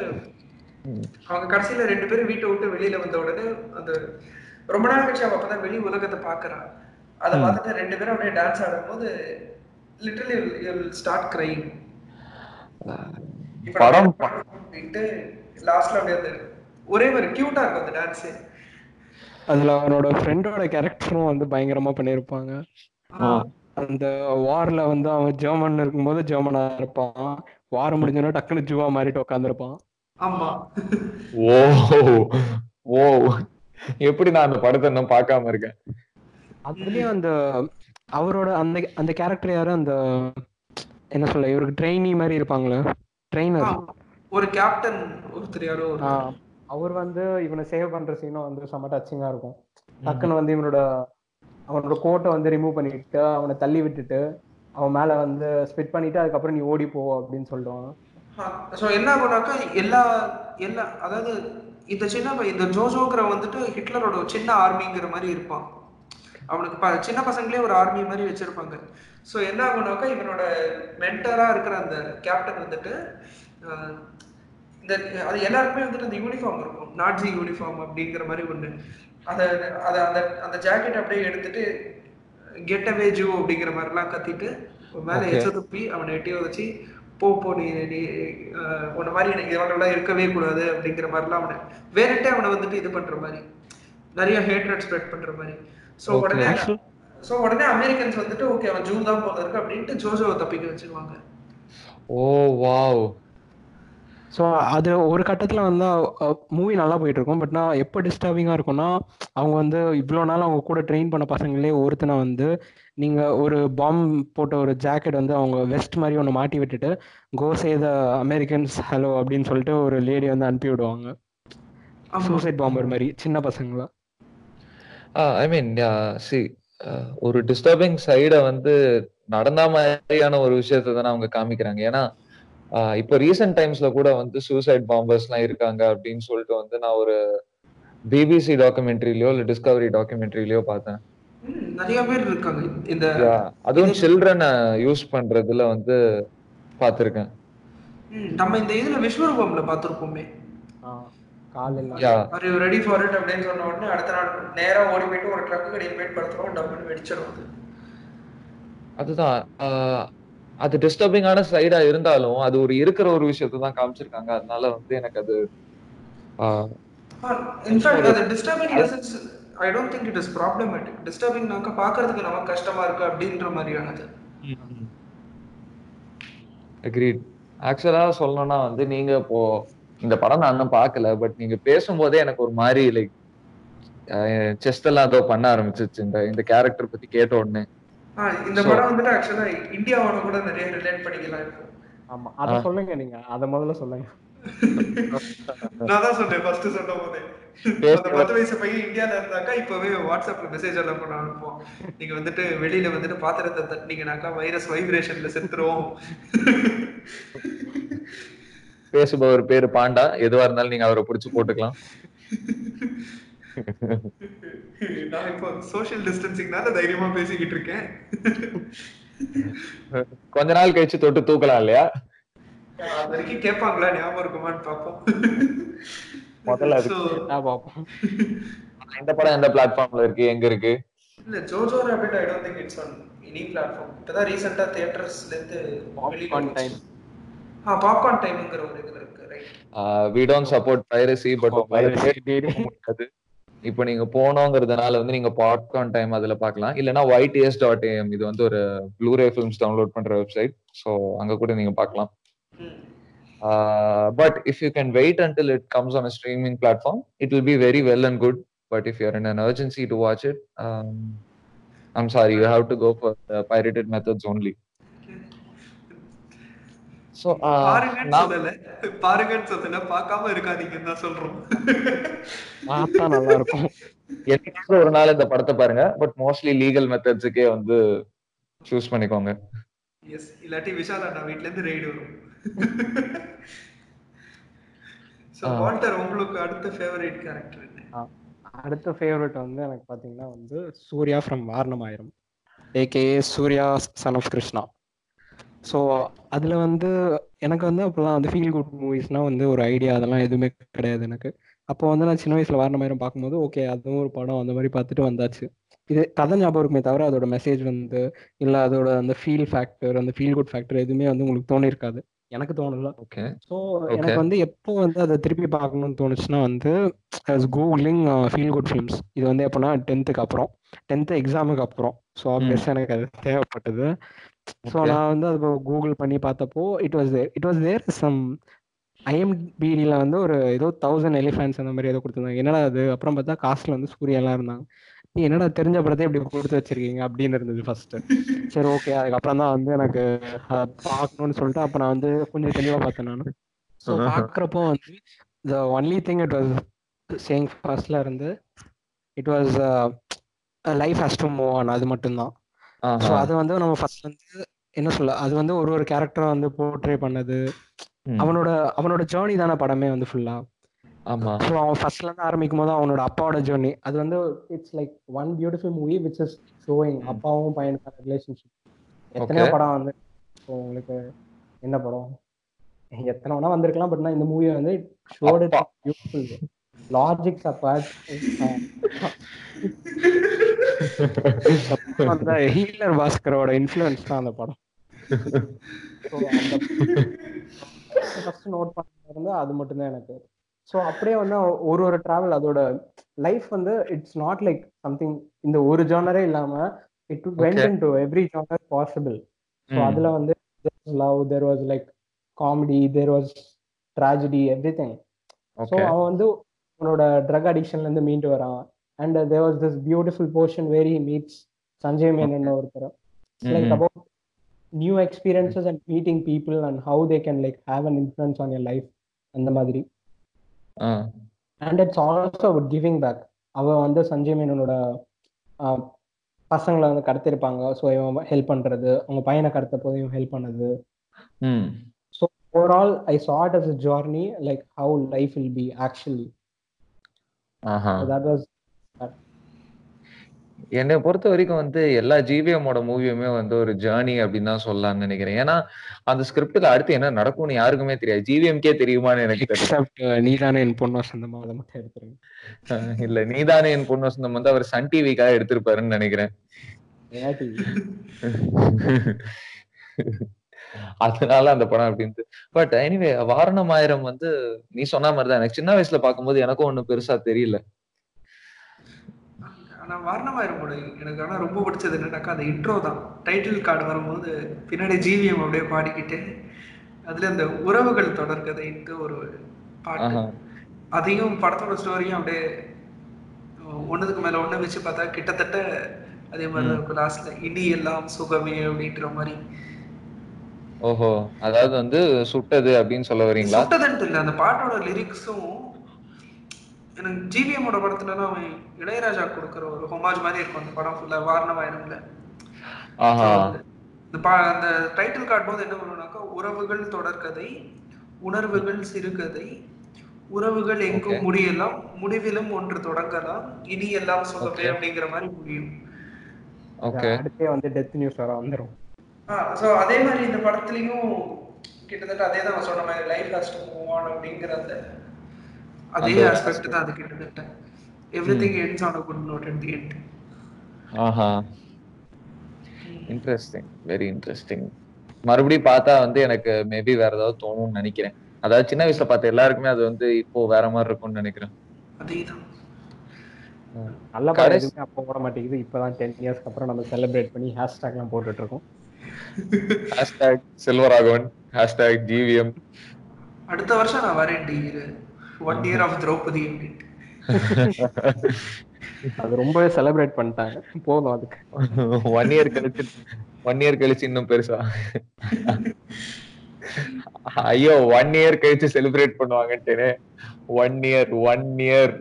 அவங்க கடைசியில ரெண்டு பேரும் வீட்டை விட்டு வெளியில வந்த உடனே அந்த ரொம்ப நாள் கழிச்சு அவ அப்பதான் வெளி உலகத்தை பாக்குறா அதை பார்த்துட்டு ரெண்டு பேரும் அப்படியே டான்ஸ் ஆடும்போது லிட்டரலி ஸ்டார்ட் கிரைங் படம் பண்ணிட்டு லாஸ்ட்ல அப்படியே அந்த ஒரே ஒரு கியூட்டா இருக்கும் அந்த டான்ஸ் அதுல அவனோட ஃப்ரெண்டோட கேரக்டரும் வந்து பயங்கரமா பண்ணியிருப்பாங்க. அந்த வார்ல வந்து அவன் ஜெர்மன் இருக்கும்போது ஜெர்மனா இருப்பான். வாரம் முடிஞ்சோன்னா டக்குனு ஜுவா மாறிட்டு உட்காந்துருப்பான் ஆமா. ஓ ஓ எப்படி நான் அந்த படத்தை இன்னும் பார்க்காம இருக்கேன்? அதுலயும் அந்த அவரோட அந்த அந்த கேரக்டர் யாரு? அந்த என்ன சொல்ல இவருக்கு ட்ரெயினி மாதிரி இருப்பாங்களே? ட்ரெயினர் ஒரு கேப்டன் ஒருத்தர் யாரோ ஒரு அவர் வந்து இவனை சேவ் பண்ற சீனும் வந்து செம்ம டச்சிங்கா இருக்கும். டக்குன்னு வந்து இவனோட அவனோட கோட்டை வந்து ரிமூவ் பண்ணிட்டு அவனை தள்ளி விட்டுட்டு அவன் மேல வந்து ஸ்பிட் பண்ணிட்டு அதுக்கப்புறம் நீ ஓடி போ அப்படின்னு சொல்லுவான். ஸோ என்ன ஆகும்னாக்கா எல்லா எல்லா அதாவது இந்த சின்ன இந்த ஜோஜோங்கிற வந்துட்டு ஹிட்லரோட சின்ன ஆர்மிங்கிற மாதிரி இருப்பான். அவனுக்கு ப சின்ன பசங்களே ஒரு ஆர்மி மாதிரி வச்சிருப்பாங்க. ஸோ என்ன ஆகும்னாக்கா இவனோட மென்டரா இருக்கிற அந்த கேப்டன் வந்துட்டு இந்த அது எல்லாருக்குமே வந்துட்டு அந்த யூனிஃபார்ம் இருக்கும். நாட்ஜி யூனிஃபார்ம் அப்படிங்கிற மாதிரி ஒண்ணு. அதை அதை அந்த அந்த ஜாக்கெட் அப்படியே எடுத்துட்டு கெட் அவே ஜூ அப்படிங்கிற மாதிரிலாம் கத்திட்டு மேல Okay. எச்ச துப்பி அவனை எட்டி வச்சு போ போ நீ நீ உன்னை மாதிரி எனக்கு இவனெல்லாம் இருக்கவே கூடாது அப்படிங்கிற மாதிரிலாம் அவனை வேறட்டே அவனை வந்துட்டு இது பண்ற மாதிரி. நிறைய ஹேட்ரட் ஸ்ப்ரெட் பண்ற மாதிரி. ஸோ. உடனே ஸோ உடனே அமெரிக்கன்ஸ் வந்துட்டு ஓகே அவன் ஜூ தான் போல இருக்கு அப்படின்ட்டு ஜோஜோவை தப்பிக்க வச்சிருவாங்க. ஓ வாவ் ஸோ அது ஒரு கட்டத்தில் வந்து மூவி நல்லா போயிட்டு இருக்கும் பட் நான் எப்போ டிஸ்டர்பிங்காக இருக்கும்னா அவங்க வந்து இவ்வளோ நாள் அவங்க கூட ட்ரெயின் பண்ண பசங்களே ஒருத்தனை வந்து நீங்கள் ஒரு பாம் போட்ட ஒரு ஜாக்கெட் வந்து அவங்க வெஸ்ட் மாதிரி ஒன்று மாட்டி விட்டுட்டு கோ சே த அமெரிக்கன்ஸ் ஹலோ அப்படின்னு சொல்லிட்டு ஒரு லேடி வந்து அனுப்பி விடுவாங்க. சூசைட் பாம்பர் மாதிரி சின்ன பசங்கள. ஐ மீன் சி ஒரு டிஸ்டர்பிங் சைட வந்து நடந்த மாதிரியான ஒரு விஷயத்தை தானே அவங்க காமிக்கிறாங்க. ஏன்னா இப்போ ரீசெண்ட் டைம்ஸ்ல கூட வந்து சூசைட் பாம்பர்ஸ் எல்லாம் இருக்காங்க அப்படின்னு சொல்லிட்டு வந்து நான் ஒரு பிபிசி டாக்குமெண்ட்ரிலயோ இல்ல டிஸ்கவரி டாக்குமெண்ட்ரிலயோ பார்த்தேன். நிறைய பேர் இருக்காங்க. இந்த அதுவும் சில்ட்ரனை யூஸ் பண்றதுல வந்து பார்த்திருக்கேன். ம், நம்ம இந்த இதுல விஸ்வரூபம்ல பார்த்திருப்போமே. காலையில். Yeah. Are you ready for it அப்படின்னு சொன்ன உடனே அடுத்த நாள் நேரா ஓடி போயிட்டு ஒரு ட்ரக்கு கடையில் போயிட்டு படுத்துறோம் டப்புன்னு வெடிச்சிடும் அது. அதுதான் அது டிஸ்டர்பிங்கான சைடா இருந்தாலும் அது ஒரு இருக்கிற ஒரு விஷயத்தை தான் காமிச்சிருக்காங்க. அதனால வந்து எனக்கு அது ஆஹ் இன்ஃபேக்ட் அது disturbing sense I don't think it is problematic டிஸ்டர்பிங்னாக்க பார்க்கறதுக்கு நமக்கு கஷ்டமா இருக்கு அப்படின்ற மாதிரியானது. அக்ரீட் ஆக்சுவலா சொல்லணும்னா வந்து நீங்க இப்போ இந்த படம் நான் இன்னும் பார்க்கல பட் நீங்க பேசும்போதே எனக்கு ஒரு மாதிரி லைக் செஸ்ட் எல்லாம் ஏதோ பண்ண ஆரம்பிச்சிச்சு இந்த இந்த கேரக்டர் பத்தி கேட்ட உடனே. இந்த படம் வந்துட்டு ஆக்சுவலா இந்தியாவோட கூட நிறைய ரிலேட் பண்ணிக்கலாம் இருக்கும் ஆமா அத சொல்லுங்க நீங்க. அத முதல்ல சொல்லுங்க. நான் தான் சொன்னேன் ஃபர்ஸ்ட் சொன்ன போதே. அந்த பத்து வயசு பையன் இந்தியால இருந்தாக்கா இப்பவே வாட்ஸ்அப்ல மெசேஜ் எல்லாம் பண்ண அனுப்புவோம் நீங்க வந்துட்டு வெளியில வந்துட்டு பாத்திரத்தை தட்டினீங்கனாக்கா வைரஸ் வைப்ரேஷன்ல செத்துருவோம் பேசுபவர் பேரு பாண்டா. எதுவா இருந்தாலும் நீங்க அவரை புடிச்சு போட்டுக்கலாம். <laughs> <laughs> நான் இப்போ சோஷியல் டிஸ்டன்சிங்னால தைரியமா பேசிக்கிட்டு இருக்கேன். <laughs> கொஞ்ச நாள் கழிச்சு தொட்டு தூக்கலாம் இல்லையா? அது வரைக்கும் கேட்பாங்களா? ஞாபகம் இருக்குமான்னு பார்ப்போம். <laughs> முதல்ல பார்ப்போம்? இந்த படம் எந்த பிளாட்ஃபார்ம்ல இருக்கு? எங்க இருக்கு? இல்ல Jojo Rabbit I don't think it's on any platform இப்பதான் ரீசெண்டா தியேட்டர்ஸ்ல இருந்து Popcorn time. ஆ பாப்கார்ன் டைம்ங்கிற ஒரு இதுல இருக்கு right we don't support piracy but முடியாது. இப்போ நீங்க போனோங்கிறதுனால வந்து நீங்க பாப்கார்ன் டைம் அதுல பார்க்கலாம் இல்லனா ஒயிட் டாட் ஏஎம் இது வந்து ஒரு ப்ளூரே ஃபிலிம்ஸ் டவுன்லோட் பண்ற வெப்சைட் ஸோ அங்க கூட நீங்க பார்க்கலாம் but if you can wait until it comes on a streaming platform it will be very well and good but if you're in an urgency to watch it um, i'm sorry you have to go for the பாருங்கன்னு சொல்லல. பாருங்கன்னு சொல்லல பார்க்காம இருக்காதீங்கன்னு தான் சொல்றோம். பார்த்தா நல்லா இருக்கும் என்னைக்காவது ஒரு நாள் இந்த படத்தை பாருங்க. பட் மோஸ்ட்லி லீகல் மெத்தட்ஸுக்கே வந்து சூஸ் பண்ணிக்கோங்க. எஸ் இல்லாட்டி விஷால் அண்ணா வீட்ல இருந்து ரெய்டு வரும். சோ. வால்டர் உங்களுக்கு அடுத்த ஃபேவரட் கேரக்டர் என்ன? அடுத்த ஃபேவரட் வந்து எனக்கு பாத்தீங்கன்னா வந்து Suriya from Vaaranam Aayiram AK Suriya son of Krishna. So அதில் வந்து எனக்கு வந்து அப்போலாம் வந்து ஃபீல் குட் மூவிஸ்னால் வந்து ஒரு ஐடியா அதெல்லாம் எதுவுமே கிடையாது எனக்கு. அப்போ வந்து நான் சின்ன வயசில் வாரணமாயிரம் பார்க்கும்போது ஓகே அதுவும் ஒரு படம் அந்த மாதிரி பார்த்துட்டு வந்தாச்சு. இது கதை ஞாபகம் இருக்குமே தவிர அதோட மெசேஜ் வந்து இல்லை அதோட அந்த ஃபீல் ஃபேக்டர் அந்த ஃபீல் குட் ஃபேக்டர் எதுவுமே வந்து உங்களுக்கு தோணிருக்காது. எனக்கு தோணல. ஓகே ஸோ எனக்கு வந்து எப்போ வந்து அதை திருப்பி பார்க்கணும்னு தோணுச்சுன்னா வந்து கூகுளிங் ஃபீல் குட் ஃபிலிம்ஸ் இது வந்து எப்போனா டென்த்துக்கு அப்புறம். டென்த்து எக்ஸாமுக்கு அப்புறம். ஸோ ஆப்வியஸாக எனக்கு அது தேவைப்பட்டது. ஸோ. நான் வந்து அது கூகுள் பண்ணி பார்த்தப்போ it was there it was there some ஐஎம்பிடியில் வந்து ஒரு ஏதோ தௌசண்ட் எலிஃபென்ட்ஸ் அந்த மாதிரி ஏதோ கொடுத்துருந்தாங்க. என்னடா அது? அப்புறம் பார்த்தா காஸ்ட்ல வந்து சூர்யாலாம் இருந்தாங்க. நீ என்னடா தெரிஞ்ச படத்தை இப்படி கொடுத்து வச்சிருக்கீங்க? அப்படின்னு இருந்தது ஃபர்ஸ்ட் சரி ஓகே அதுக்கப்புறம் தான் வந்து எனக்கு பார்க்கணும்னு சொல்லிட்டு அப்போ நான் வந்து கொஞ்சம் தெளிவாக பார்த்தேன் நான். ஸோ. பார்க்குறப்போ வந்து the only thing it was change ஃபர்ஸ்ட்ல இருந்து it was life has to move on அது மட்டும்தான். ஸோ அது வந்து நம்ம ஃபர்ஸ்ட் வந்து என்ன சொல்ல அது வந்து ஒரு ஒரு கேரக்டரை வந்து போர்ட்ரே பண்ணது. அவனோட அவனோட ஜேர்னி தானே படமே வந்து ஃபுல்லா ஆமா. ஸோ அவன் ஃபர்ஸ்ட்ல இருந்து ஆரம்பிக்கும் போது அவனோட அப்பாவோட ஜேர்னி அது வந்து it's like one beautiful movie which is showing. அப்பாவும் பையனுக்கான ரிலேஷன்ஷிப் எத்தனையோ. படம் வந்து உங்களுக்கு என்ன படம்? எத்தனை வேணா வந்திருக்கலாம் பட் நான் இந்த மூவி வந்து ஷோடு. பியூட்டிஃபுல் லாஜிக்ஸ் அப்பார்ட் அந்த ஹீலர் பாஸ்கரோட இன்ஃப்ளூயன்ஸ் தான் அந்த படம். ஃபர்ஸ்ட் நோட் பண்ணது அது மட்டும்தான் எனக்கு. ஸோ அப்படியே வந்து ஒரு ஒரு டிராவல் அதோட லைஃப் வந்து இட்ஸ் நாட் லைக் சம்திங் இந்த ஒரு ஜானரே இல்லாம it went. Into every genre possible so. அதுல வந்து love there was like comedy there was tragedy everything so அவன் வந்து அவனோட ட்ரக் அடிக்ஷன்ல இருந்து மீண்டு வரான். And there was this beautiful portion very meets Sanjay Menon ஒருத்தர் like. About new experiences and meeting people and how they can like have an influence on your life அந்த மாதிரி and it's also about giving back அவன் வந்து சஞ்சய் மேனனோட பசங்களை வந்து கடத்திருப்பாங்க. So இவன் help பண்றது அவங்க பையனை கடத்த போது இவன் ஹெல்ப் பண்ணது. So overall I thought as a journey like how life will be actually that was என்னை பொறுத்த வரைக்கும் வந்து எல்லா ஜிவிஎம்மோட மூவியுமே வந்து ஒரு ஜேர்னி அப்படின்னு தான் சொல்லலாம்னு நினைக்கிறேன். ஏன்னா அந்த ஸ்கிரிப்டுக்கு அடுத்து என்ன நடக்கும்னு யாருக்குமே தெரியாது. ஜிவிஎம்கே தெரியுமான்னு எனக்கு நீதானே என் பொண்ணு வசந்தமா அதை மட்டும் எடுத்துருங்க. இல்ல நீதானே என் பொண்ணு வசந்தம் வந்து அவர் சன் டிவிக்காக எடுத்திருப்பாருன்னு நினைக்கிறேன். அதனால அந்த படம் அப்படின்ட்டு. பட் எனிவே வாரணம் ஆயிரம் வந்து நீ சொன்ன மாதிரி தான் எனக்கு சின்ன வயசுல பார்க்கும்போது எனக்கும் ஒண்ணும் பெருசா தெரியல. ஆனா வாரணமாயிரம் கூட எனக்கு ஆனா ரொம்ப பிடிச்சது என்னன்னாக்கா அந்த இன்ட்ரோ தான். டைட்டில் கார்டு வரும்போது பின்னாடி ஜிவிஎம் அப்படியே பாடிக்கிட்டு அதுல அந்த உறவுகள் தொடர்கதைன்ட்டு ஒரு பாட்டு. அதையும் படத்தோட ஸ்டோரியும் அப்படியே ஒண்ணுக்கு மேல ஒண்ணு வச்சு பார்த்தா கிட்டத்தட்ட அதே மாதிரி இருக்கும். லாஸ்ட்ல இனி எல்லாம் சுகமே அப்படின்ற மாதிரி. ஓஹோ. அதாவது வந்து சுட்டது அப்படின்னு சொல்ல வரீங்களா? சுட்டதுன்ட்டு இல்ல. அந்த பாட்டோட லிரிக்ஸும் எனக்கு ஜிவிஎம்மோட படத்துலலாம் அவன் இளையராஜா கொடுக்குற ஒரு ஹொமாஜ் மாதிரி இருக்கும். அந்த படம் ஃபுல்லா வாரணவாயனம்ல. ஆஹா. இந்த பா அந்த டைட்டில் கார்டு போது என்ன பண்ணுனாக்கா உறவுகள் தொடர்கதை உணர்வுகள் சிறுகதை உறவுகள் எங்கும். முடியலாம் முடிவிலும் ஒன்று தொடங்கலாம் இனி எல்லாம் சொல்லவே Okay. அப்படிங்கிற மாதிரி முடியும். ஓகே. அடுத்தே வந்து டெத் நியூஸ் வர வந்துரும். ஸோ அதே மாதிரி இந்த படத்துலயும் கிட்டத்தட்ட அதே தான் சொன்ன மாதிரி life has to move on அப்படிங்கிற அந்த அதே ஆஸ்பெக்ட் தான் அது கிட்டத்தட்ட. Everything ends on a good note at the end Aha. Interesting very interesting மறுபடியும் பார்த்தா வந்து எனக்கு மேபி வேற ஏதாவது தோணும்னு நினைக்கிறேன். அதாவது சின்ன வயசுல பார்த்த எல்லாருக்குமே அது வந்து இப்போ வேற மாதிரி இருக்கும்னு நினைக்கிறேன். அதே தான் நல்ல படம் எதுவுமே அப்போ போட மாட்டேங்குது. இப்பதான் டென் இயர்ஸ்க்கு அப்புறம் நம்ம செலிப்ரேட் பண்ணி ஹேஷ்டேக்லாம் போட்டுட்டு இருக்கோம் ஹேஷ்டாக் செல்வராகவன். ஹேஷ்டாக் ஜிவிஎம் அடுத்த வருஷம் நான் வரேன் ஒன் இயர் ஆஃப் திரௌபதி அப்படின்ட்டு அது ரொம்பவே செலிப்ரேட் பண்ணிட்டாங்க. போதும் அதுக்கு. ஒன் இயர் கழிச்சு ஒன் இயர் கழிச்சு இன்னும் பெருசா. ஐயோ ஒன் இயர் கழிச்சு celebrate பண்ணுவாங்கன்ட்டு one year one year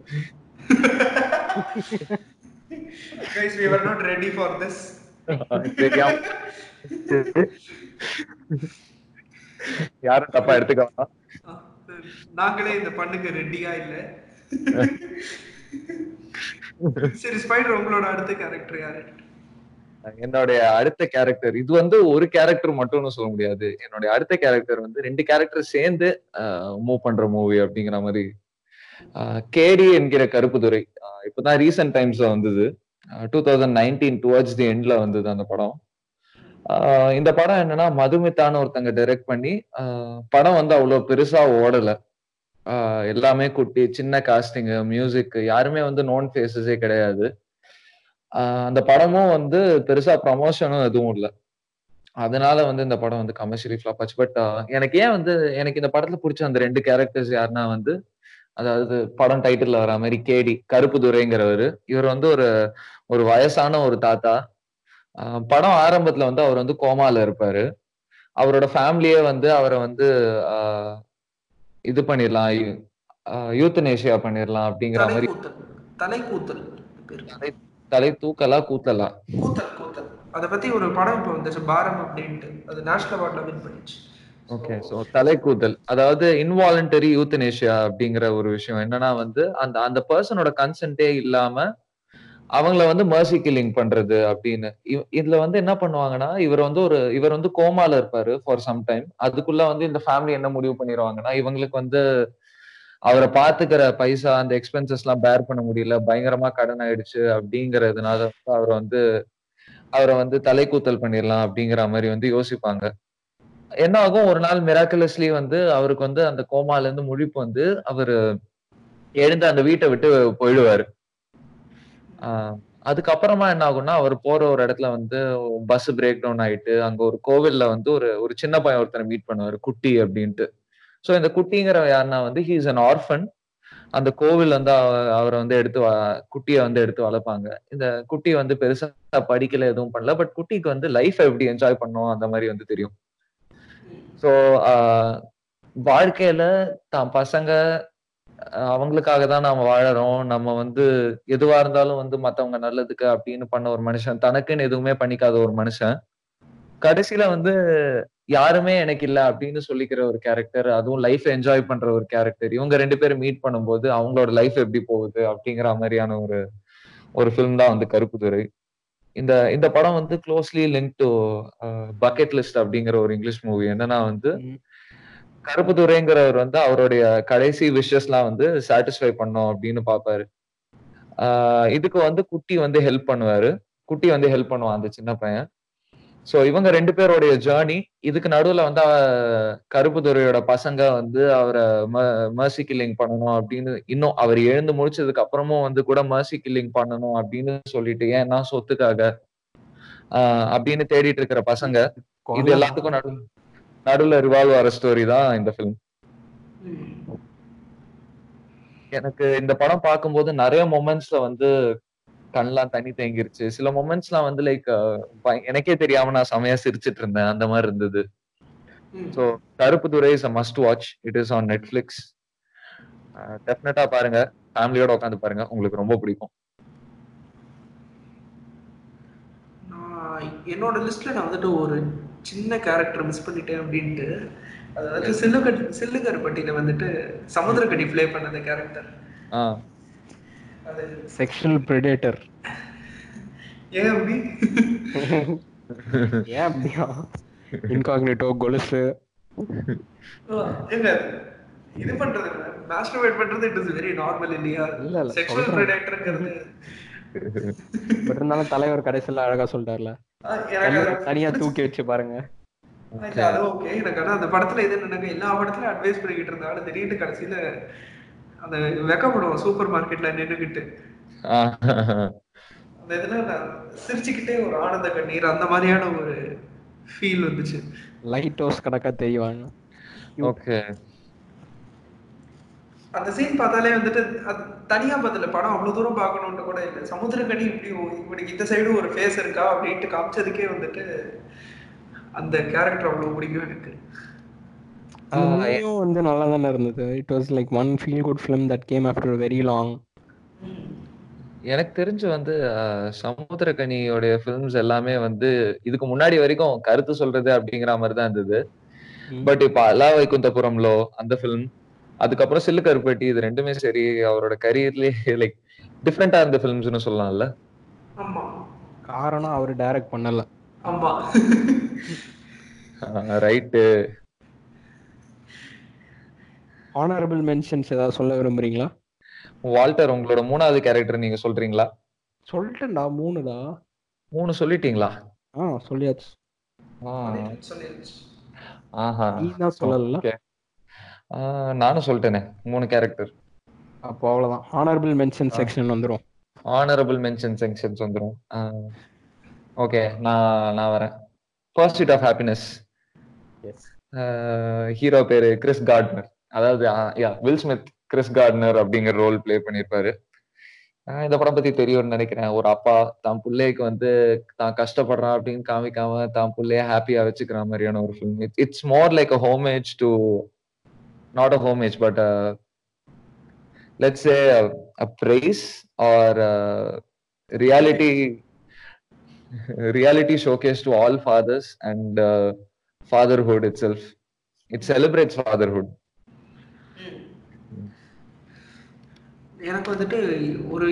guys we were not ready for this. தெரியாம. யாரும் தப்பா எடுத்துக்க வேணாம் அஹ், நாங்களே இந்த பண்ணுக்கு ரெடியா இல்ல. சரி ஸ்பைடர் உங்களோட அடுத்த கேரக்டர் யாரு? என்னுடைய அடுத்த கேரக்டர் இது வந்து ஒரு கேரக்டர் மட்டும்னு சொல்ல முடியாது. என்னுடைய அடுத்த கேரக்டர் வந்து ரெண்டு கேரக்டர் சேர்ந்து மூவ் பண்ற மூவி அப்படிங்கிற மாதிரி. கேடி என்கிற கருப்புதுரை. இப்பதான் ரீசெண்ட் டைம்ஸ்ல வந்தது. Two thousand nineteen towards the எண்ட்ல வந்தது அந்த படம். இந்த படம் என்னன்னா மதுமித்தான்னு ஒருத்தங்க டைரக்ட் பண்ணி படம் வந்து அவ்வளவு பெருசா ஓடல. எல்லாமே குட்டி சின்ன காஸ்டிங் மியூசிக் யாருமே வந்து நோன் ஃபேஸஸே கிடையாது. அந்த படமும் வந்து பெருசா ப்ரமோஷனும் எதுவும் இல்லை. அதனால வந்து இந்த படம் வந்து கமர்ஷியலி ஃபிளாப் ஆச்சு. பட் எனக்கு ஏன் வந்து எனக்கு இந்த படத்துல பிடிச்ச அந்த ரெண்டு கேரக்டர்ஸ் யாருன்னா வந்து அதாவது படம் டைட்டில் வர மாதிரி கேடி கருப்பு துரைங்கிறவர் இவர் வந்து ஒரு ஒரு வயசான ஒரு தாத்தா. படம் ஆரம்பத்துல வந்து அவர் வந்து கோமால இருப்பாரு. அவரோட ஃபேமிலியே வந்து அவரை வந்து இது பண்ணிடலாம் யூத்தனேஷியா பண்ணிடலாம் அப்படிங்கிற மாதிரி. தலை தலை தூக்கலா கூத்தலா? கூத்தல் கூத்தல். அதை பத்தி ஒரு படம் இப்போ வந்துச்சு பாரம் அப்படின்ட்டு. அது நேஷனல் அவார்ட்ல வின் பண்ணிச்சு. ஓகே சோ தலைக்கூத்தல் அதாவது இன்வாலண்டரி யூத்தனேஷியா அப்படிங்கிற ஒரு விஷயம். என்னன்னா வந்து அந்த அந்த பர்சனோட கன்சென்ட்டே இல்லாம அவங்கள வந்து மர்சி கில்லிங் பண்றது அப்படின்னு. இவ்- இதுல வந்து என்ன பண்ணுவாங்கன்னா இவர் வந்து ஒரு இவர் வந்து கோமால இருப்பாரு ஃபார் சம் டைம் அதுக்குள்ள வந்து இந்த ஃபேமிலி என்ன முடிவு பண்ணிடுவாங்கன்னா இவங்களுக்கு வந்து அவரை பாத்துக்கிற பைசா அந்த எக்ஸ்பென்சஸ் எல்லாம் பேர் பண்ண முடியல பயங்கரமா கடன் ஆயிடுச்சு அப்படிங்கறதுனால வந்து அவரை வந்து அவரை வந்து தலைக்கூத்தல் பண்ணிடலாம் அப்படிங்கிற மாதிரி வந்து யோசிப்பாங்க. என்ன ஆகும்? ஒரு நாள் மிராக்குலஸ்லி வந்து அவருக்கு வந்து அந்த கோமால இருந்து முழிப்பு வந்து அவரு எழுந்து அந்த வீட்டை விட்டு போயிடுவாரு. அதுக்கப்புறமா என்ன ஆகும்னா அவர் போற ஒரு இடத்துல வந்து பஸ் பிரேக் டவுன் ஆயிட்டு அங்க ஒரு கோவில்ல வந்து ஒரு ஒரு சின்ன பையன் ஒருத்தரை மீட் பண்ணுவாரு குட்டி அப்படின்ட்டு. சோ இந்த குட்டிங்கிற யாருன்னா வந்து ஹீஸ் அன் ஆர்ஃபன் அந்த கோவில் வந்து அவரை வந்து எடுத்து வ- குட்டியை வந்து எடுத்து வளர்ப்பாங்க. இந்த குட்டி வந்து பெருசா படிக்கல எதுவும் பண்ணல பட் குட்டிக்கு வந்து லைஃப் எப்படி என்ஜாய் பண்ணும் அந்த மாதிரி வந்து தெரியும். ஸோ வாழ்க்கையில தான் பசங்க அவங்களுக்காக தான் நாம வாழறோம். நம்ம வந்து எதுவா இருந்தாலும் வந்து மத்தவங்க நல்லதுக்கு அப்படின்னு பண்ண ஒரு மனுஷன் தனக்குன்னு எதுவுமே பண்ணிக்காத ஒரு மனுஷன். கடைசியில வந்து யாருமே எனக்கு இல்ல அப்படின்னு சொல்லிக்கிற ஒரு கேரக்டர் அதுவும் லைஃப் என்ஜாய் பண்ற ஒரு கேரக்டர் இவங்க ரெண்டு பேரும் மீட் பண்ணும்போது அவங்களோட லைஃப் எப்படி போகுது அப்படிங்கிற மாதிரியான ஒரு ஒரு ஃபிலிம் தான் வந்து கருப்புதுரை இந்த இந்த படம் வந்து closely link to bucket list அப்படிங்கிற ஒரு இங்கிலீஷ் மூவி என்னன்னா வந்து கருப்புதுரைங்கிறவர் வந்து அவருடைய கடைசி விஷஸ்லாம் வந்து சாட்டிஸ்ஃபை பண்ணும் அப்படின்னு பாப்பாரு. இதுக்கு வந்து குட்டி வந்து ஹெல்ப் பண்ணுவாரு. குட்டி வந்து ஹெல்ப் பண்ணுவான் அந்த சின்ன பையன். சோ இவங்க ரெண்டு பேருடைய ஜேர்னி இதுக்கு நடுவுல வந்து கருப்புதுரையோட பசங்க வந்து அவரை மர்சி கில்லிங் பண்ணணும் அப்படின்னு இன்னும் அவர் எழுந்து முடிச்சதுக்கு அப்புறமும் வந்து கூட மர்சி கில்லிங் பண்ணணும் அப்படின்னு சொல்லிட்டு ஏன்னா சொத்துக்காக ஆஹ் அப்படின்னு தேடிட்டு இருக்கிற பசங்க இது எல்லாத்துக்கும் நடு நடுவுல ரிவால்வ் ஆற ஸ்டோரி தான் இந்த ஃபிலிம் எனக்கு இந்த படம் பார்க்கும்போது நிறைய மொமெண்ட்ஸ்ல வந்து கண்லாம் தண்ணி தேங்கிருச்சு. சில மொமெண்ட்ஸ்லாம் வந்து லைக் எனக்கே தெரியாம நான் செமையா சிரிச்சிட்டு இருந்தேன். அந்த மாதிரி இருந்தது. So so Karuppudurai is a must watch it is on Netflix டெஃபினட்டா பாருங்க. ஃபேமிலியோட உட்காந்து பாருங்க. உங்களுக்கு ரொம்ப பிடிக்கும். என்னோட லிஸ்ட்ல நான் வந்துட்டு ஒரு சின்ன கேரக்டர் மிஸ் பண்ணிட்டேன் அப்படின்ட்டு அது வந்துட்டு சில்லுகட் சில்லுகருப்பட்டியில வந்துட்டு சமுத்திரக்கடி ப்ளே பண்ண அந்த கேரக்டர் ஆ. அது செக்ஷுவல் ப்ரெடேட்டர் ஏன் அப்படி? <laughs> ஏன் அப்படியா இன்காக்னிட்டோ கொலுசு. இது பண்றது மாஸ்டர்பேட் பண்றது இட் இஸ் வெரி நார்மல் இல்லையா? இல்ல, இல்ல, செக்ஷுவல். ப்ரெடேட்டர்ங்கிறது பட் இருந்தாலும் தலைவர் கடைசியில் அழகா சொல்லிட்டார்ல. எனக்கு தனியா தூக்கி வச்சு பாருங்க. அது ஓகே எனக்கு ஆனா அந்த படத்துல இது என்னங்க எல்லா படத்துலயும் அட்வைஸ் பண்ணிக்கிட்டு இருந்தாலும் திடீர்னு கடைசியில அந்த வெக்கப்படுவோம் சூப்பர் மார்க்கெட்ல நின்னுகிட்டு. ஆ. அந்த இதுல சிரிச்சுக்கிட்டே ஒரு ஆனந்த கண்ணீர் அந்த மாதிரியான ஒரு ஃபீல் வந்துச்சு. லைட் ஹவுஸ் கணக்கா தெரியவாங்க. ஓகே அந்த சீன் பார்த்தாலே வந்துட்டு அது தனியா பதில படம் அவ்வளவு தூரம் பார்க்கணும்னு கூட இல்லை. சமுத்திரக்கனி இப்படி இவனுக்கு இந்த சைடு ஒரு ஃபேஸ் இருக்கா அப்படின்ட்டு காமிச்சதுக்கே வந்துட்டு அந்த கேரக்டர் அவ்வளவு பிடிக்கும் எனக்கு. வந்து நல்லா தானே இருந்தது it was like one feel good film that came after very long எனக்கு தெரிஞ்சு வந்து சமுத்திரக்கனியோடைய ஃபிலிம்ஸ் எல்லாமே வந்து இதுக்கு முன்னாடி வரைக்கும் கருத்து சொல்றது அப்படிங்கிற மாதிரி தான் இருந்தது பட் இப்ப அலா வைகுந்தபுரம்லோ அந்த ஃபிலிம் அதுக்கப்புறம் சில்லு கருப்பட்டி இது ரெண்டுமே சரி அவரோட கரியர்லயே லைக் டிஃப்ரெண்டா இருந்த ஃபிலிம்ஸ்னு சொல்லலாம்ல. ஆமா. காரணம் அவர் டைரக்ட் பண்ணல. ஆமா. ரைட்டு ஆனரபிள் மென்ஷன்ஸ் ஏதாவது சொல்ல விரும்புறீங்களா? வால்டர் உங்களோட மூணாவது கேரக்டர் நீங்க சொல்றீங்களா? சொல்லிட்டேன்டா மூணுடா. மூணு சொல்லிட்டீங்களா? ஆ சொல்லியாச்சு. ஆஹா. நீ தான் சொல்லல நானும் சொல்லிட்டேனே மூணு கேரக்டர் அப்போ அவ்வளவுதான். ஆனரபிள் மென்ஷன் செக்ஷன் வந்துரும். ஆனரபிள் மென்ஷன் செக்ஷன்ஸ் வந்துரும். ஓகே நான் நான் வரேன். பர்சிட் ஆஃப் ஹாப்பினஸ் ஹீரோ பேரு கிறிஸ் கார்ட்னர் அதாவது yeah Will Smith Chris Gardner அப்படிங்கிற ரோல் ப்ளே பண்ணியிருப்பாரு. இந்த படம் பத்தி தெரியும்னு நினைக்கிறேன். ஒரு அப்பா தான் பிள்ளைக்கு வந்து தான் கஷ்டப்படுறான் அப்படின்னு காமிக்காம தான் பிள்ளைய ஹாப்பியா வச்சுக்கிற மாதிரியான ஒரு film it's more like a homage to not a homage but let's say a, a praise or a reality reality showcase to all fathers and uh, fatherhood itself it celebrates fatherhood எனக்கு வந்துட்டு ஒரு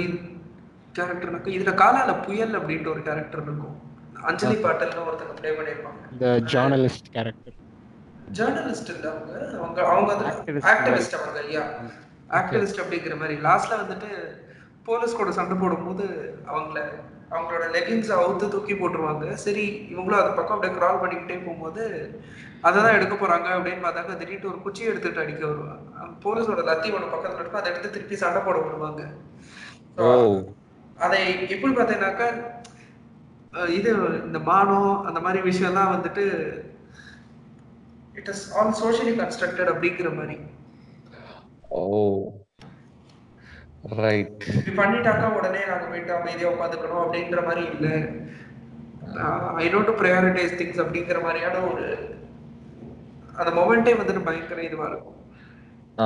character இதுல காலால புயல் அப்படின்ட்டு ஒரு character இருக்கும் அஞ்சலி பாட்டல்னு ஒருத்தங்க ப்ளே பண்ணியிருப்பாங்க இந்த ஜார்னலிஸ்ட் கேரக்டர் ஜேர்னலிஸ்ட் இல்ல அவங்க. அவங்க அவங்க வந்து. ஆக்டிவிஸ்ட் அவங்க ஐயா ஆக்டிவிஸ்ட் அப்படிங்கிற மாதிரி. லாஸ்ட்ல வந்துட்டு போலீஸ் கூட சண்டை போடும்போது அவங்கள அவங்களோட லெகின்ஸ் அவுத்து தூக்கி போட்டுருவாங்க. சரி இவங்களும் அது பக்கம் அப்படியே கிரால் பண்ணிக்கிட்டே போகும்போது அதை தான் எடுக்க போறாங்க அப்படின்னு பார்த்தாக்க திடீர்னு ஒரு குச்சியை எடுத்துட்டு அடிக்க வருவாங்க போலீஸோட லத்தி ஒன்று பக்கத்துல இருக்கும். அதை எடுத்து திருப்பி சண்டை போட விடுவாங்க. அதை எப்படி பார்த்தீங்கன்னாக்கா இது இந்த மானம் அந்த மாதிரி விஷயம்லாம் வந்துட்டு it is all socially constructed அப்படிங்கிற மாதிரி. oh right. இப்படி பண்ணிட்டாக்கா உடனே நாங்க போயிட்டு அமைதியா உட்காந்துக்கணும் அப்படின்ற மாதிரி இல்லை. I know to prioritise things அப்படிங்கிற மாதிரியான ஒரு அந்த மொமெண்டே வந்துட்டு பயங்கர இதுவா இருக்கும்.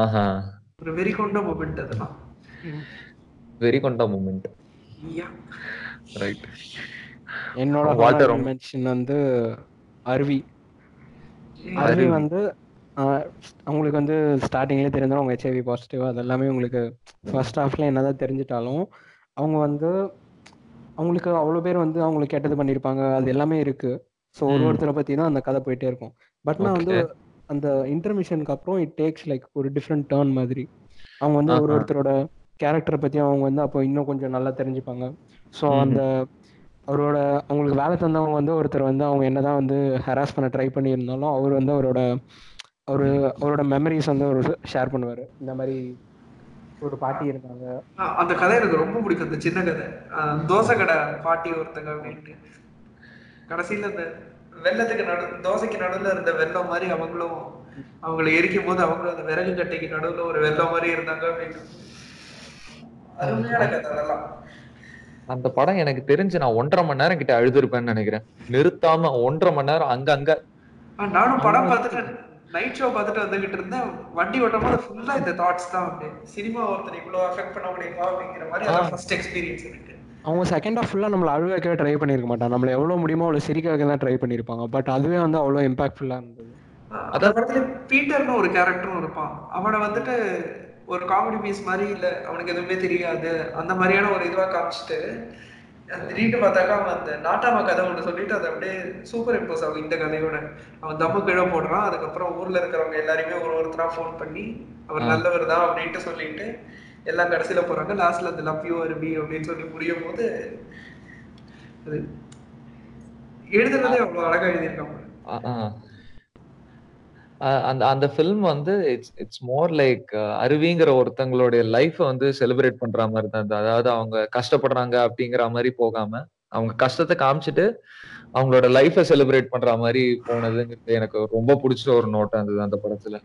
ஆஹா. ஒரு வெறி கொண்ட மொமெண்ட் அதெல்லாம் வெரி கொண்ட மூமெண்ட் Yeah. ரைட் என்னோட honorable mention வந்து அருவி. அருவி வந்து அவங்களுக்கு வந்து ஸ்டார்டிங்லேயே தெரிஞ்சாலும் அவங்க ஹெச்ஐவி பாசிட்டிவ் அது எல்லாமே உங்களுக்கு ஃபர்ஸ்ட் ஹாஃப்ல என்னதான் தெரிஞ்சிட்டாலும் அவங்க வந்து அவங்களுக்கு அவ்வளோ பேர் வந்து அவங்களுக்கு கெட்டது பண்ணியிருப்பாங்க அது எல்லாமே இருக்கு ஸோ ஒரு. ஒருத்தரை பற்றி தான் அந்த கதை போயிட்டே இருக்கும் பட் நான் வந்து. அந்த இன்டர்மிஷனுக்கு அப்புறம் இட் டேக்ஸ் லைக் ஒரு டிஃப்ரெண்ட் டேர்ன் மாதிரி அவங்க வந்து ஒரு. ஒருத்தரோட கேரக்டரை பற்றி அவங்க வந்து அப்போ இன்னும் கொஞ்சம் நல்லா தெரிஞ்சுப்பாங்க ஸோ. அந்த அவரோட அவங்களுக்கு வேலை தந்தவங்க வந்து ஒருத்தர் வந்து அவங்க என்னதான் வந்து ஹராஸ் பண்ண ட்ரை பண்ணியிருந்தாலும் அவர் வந்து அவரோட அவரு அவரோட மெமரிஸ் வந்து அவர் ஷேர் பண்ணுவார். இந்த மாதிரி ஒரு பாட்டி இருந்தாங்க. அந்த கதை எனக்கு ரொம்ப பிடிக்கும். அந்த சின்ன கதை. தோசை கடை பாட்டி ஒருத்தங்க அப்படின்ட்டு. கடைசியில் இந்த வெள்ளத்துக்கு நடு தோசைக்கு நடுவில் இருந்த வெள்ளம் மாதிரி அவங்களும் அவங்கள எரிக்கும் போது அவங்களும் அந்த விறகு கட்டைக்கு நடுவில் ஒரு வெள்ளம் மாதிரி இருந்தாங்க அப்படின்னு அருமையான கதை அதெல்லாம். அந்த படம் எனக்கு தெரிஞ்சு நான் ஒன்றரை மணி நேரம் கிட்ட அழுதுருப்பேன்னு நினைக்கிறேன். நிறுத்தாம ஒன்றரை மணி நேரம் அங்க அங்க. நானும் படம் பார்த்துட்டு நைட் ஷோ பார்த்துட்டு வந்துகிட்டு இருந்தேன். வண்டி ஓட்டும் போது ஃபுல்லா இந்த தாட்ஸ் தான் வந்து சினிமா ஒருத்தர் இவ்வளவு அஃபெக்ட் பண்ண முடியுமா அப்படிங்கிற மாதிரி அதான் ஃபர்ஸ்ட் எக்ஸ்பீரியன்ஸ் எனக்கு. அவங்க செகண்ட் ஆஃப் ஃபுல்லாக நம்மளை அழுவ வைக்கவே ட்ரை பண்ணியிருக்க மாட்டாங்க. நம்மளை எவ்வளோ முடியுமோ அவ்வளோ சிரிக்க வைக்க தான் ட்ரை பண்ணியிருப்பாங்க. பட் அதுவே வந்து அவ்வளோ இம்பாக்ட்ஃபுல்லாக இருந்தது. படத்துல பீட்டர்னு ஒரு கேரக்டரும் இருப்பான். அவனை வந்துட்டு ஒரு காமெடி பீஸ் மாதிரி இல்ல அவனுக்கு எதுவுமே தெரியாது. அந்த மாதிரியான ஒரு இதுவா காமிச்சிட்டு திடீர்னு பார்த்தாக்கா அவன் அந்த நாட்டாம கதை ஒன்று சொல்லிட்டு அதை அப்படியே சூப்பர் இம்போஸ் ஆகும். இந்த கதையோட. அவன் தம்மு கீழே போடுறான் அதுக்கப்புறம் ஊர்ல இருக்கிறவங்க எல்லாரையுமே ஒரு ஒருத்தரா ஃபோன் பண்ணி அவர் நல்லவர் தான் அப்படின்ட்டு சொல்லிட்டு எல்லாம் கடைசியில போறாங்க. லாஸ்ட்ல அந்த லவ் யூ அருவி அப்படின்னு சொல்லி புரியும் போது அது எழுதுறதே அவ்வளவு அழகா எழுதியிருக்காங்க. அந்த அந்த ஃபில்ம் வந்து இட்ஸ் இட்ஸ் மோர் லைக் அருவிங்கிற ஒருத்தங்களுடைய லைஃப்பை வந்து செலிப்ரேட் பண்ற மாதிரி தான். அதாவது அவங்க கஷ்டப்படுறாங்க அப்படிங்கிற மாதிரி போகாம அவங்க கஷ்டத்தை காமிச்சிட்டு அவங்களோட லைஃப்பை செலிப்ரேட் பண்ற மாதிரி போனதுங்கிறது எனக்கு ரொம்ப பிடிச்ச ஒரு நோட்டம் இருந்தது அந்த படத்துல.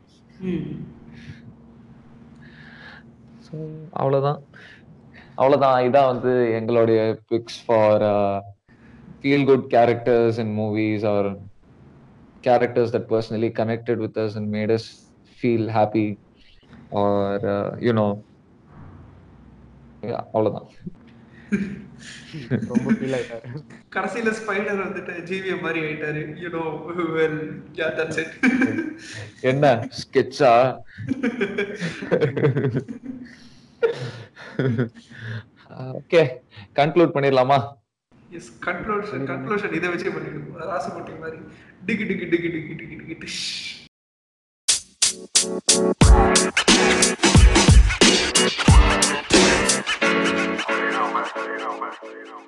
அவ்வளோதான் அவ்வளோதான் இதான் வந்து எங்களுடைய picks for feel good characters in movies are characters that personally connected with us and made us feel happy or you know அவ்வளோதான் ரொம்ப ஃபீல் ஆயிட்டாரு. கடைசியில ஸ்பைடர் வந்துட்டு ஜிவிஎம் மாதிரி ஆயிட்டாரு. You know well ya that's it என்ன? ஸ்கெட்சா okay conclude பண்ணிடலாமா? எஸ் கன்க்ளூஷன் கன்க்ளூஷன் இதை வச்சே பண்ணிட்டு ராசு போட்டி மாதிரி டிகி டிகி டிகி டிகி டிகி டிகி டிஷ் You know, man. You know, man. You know.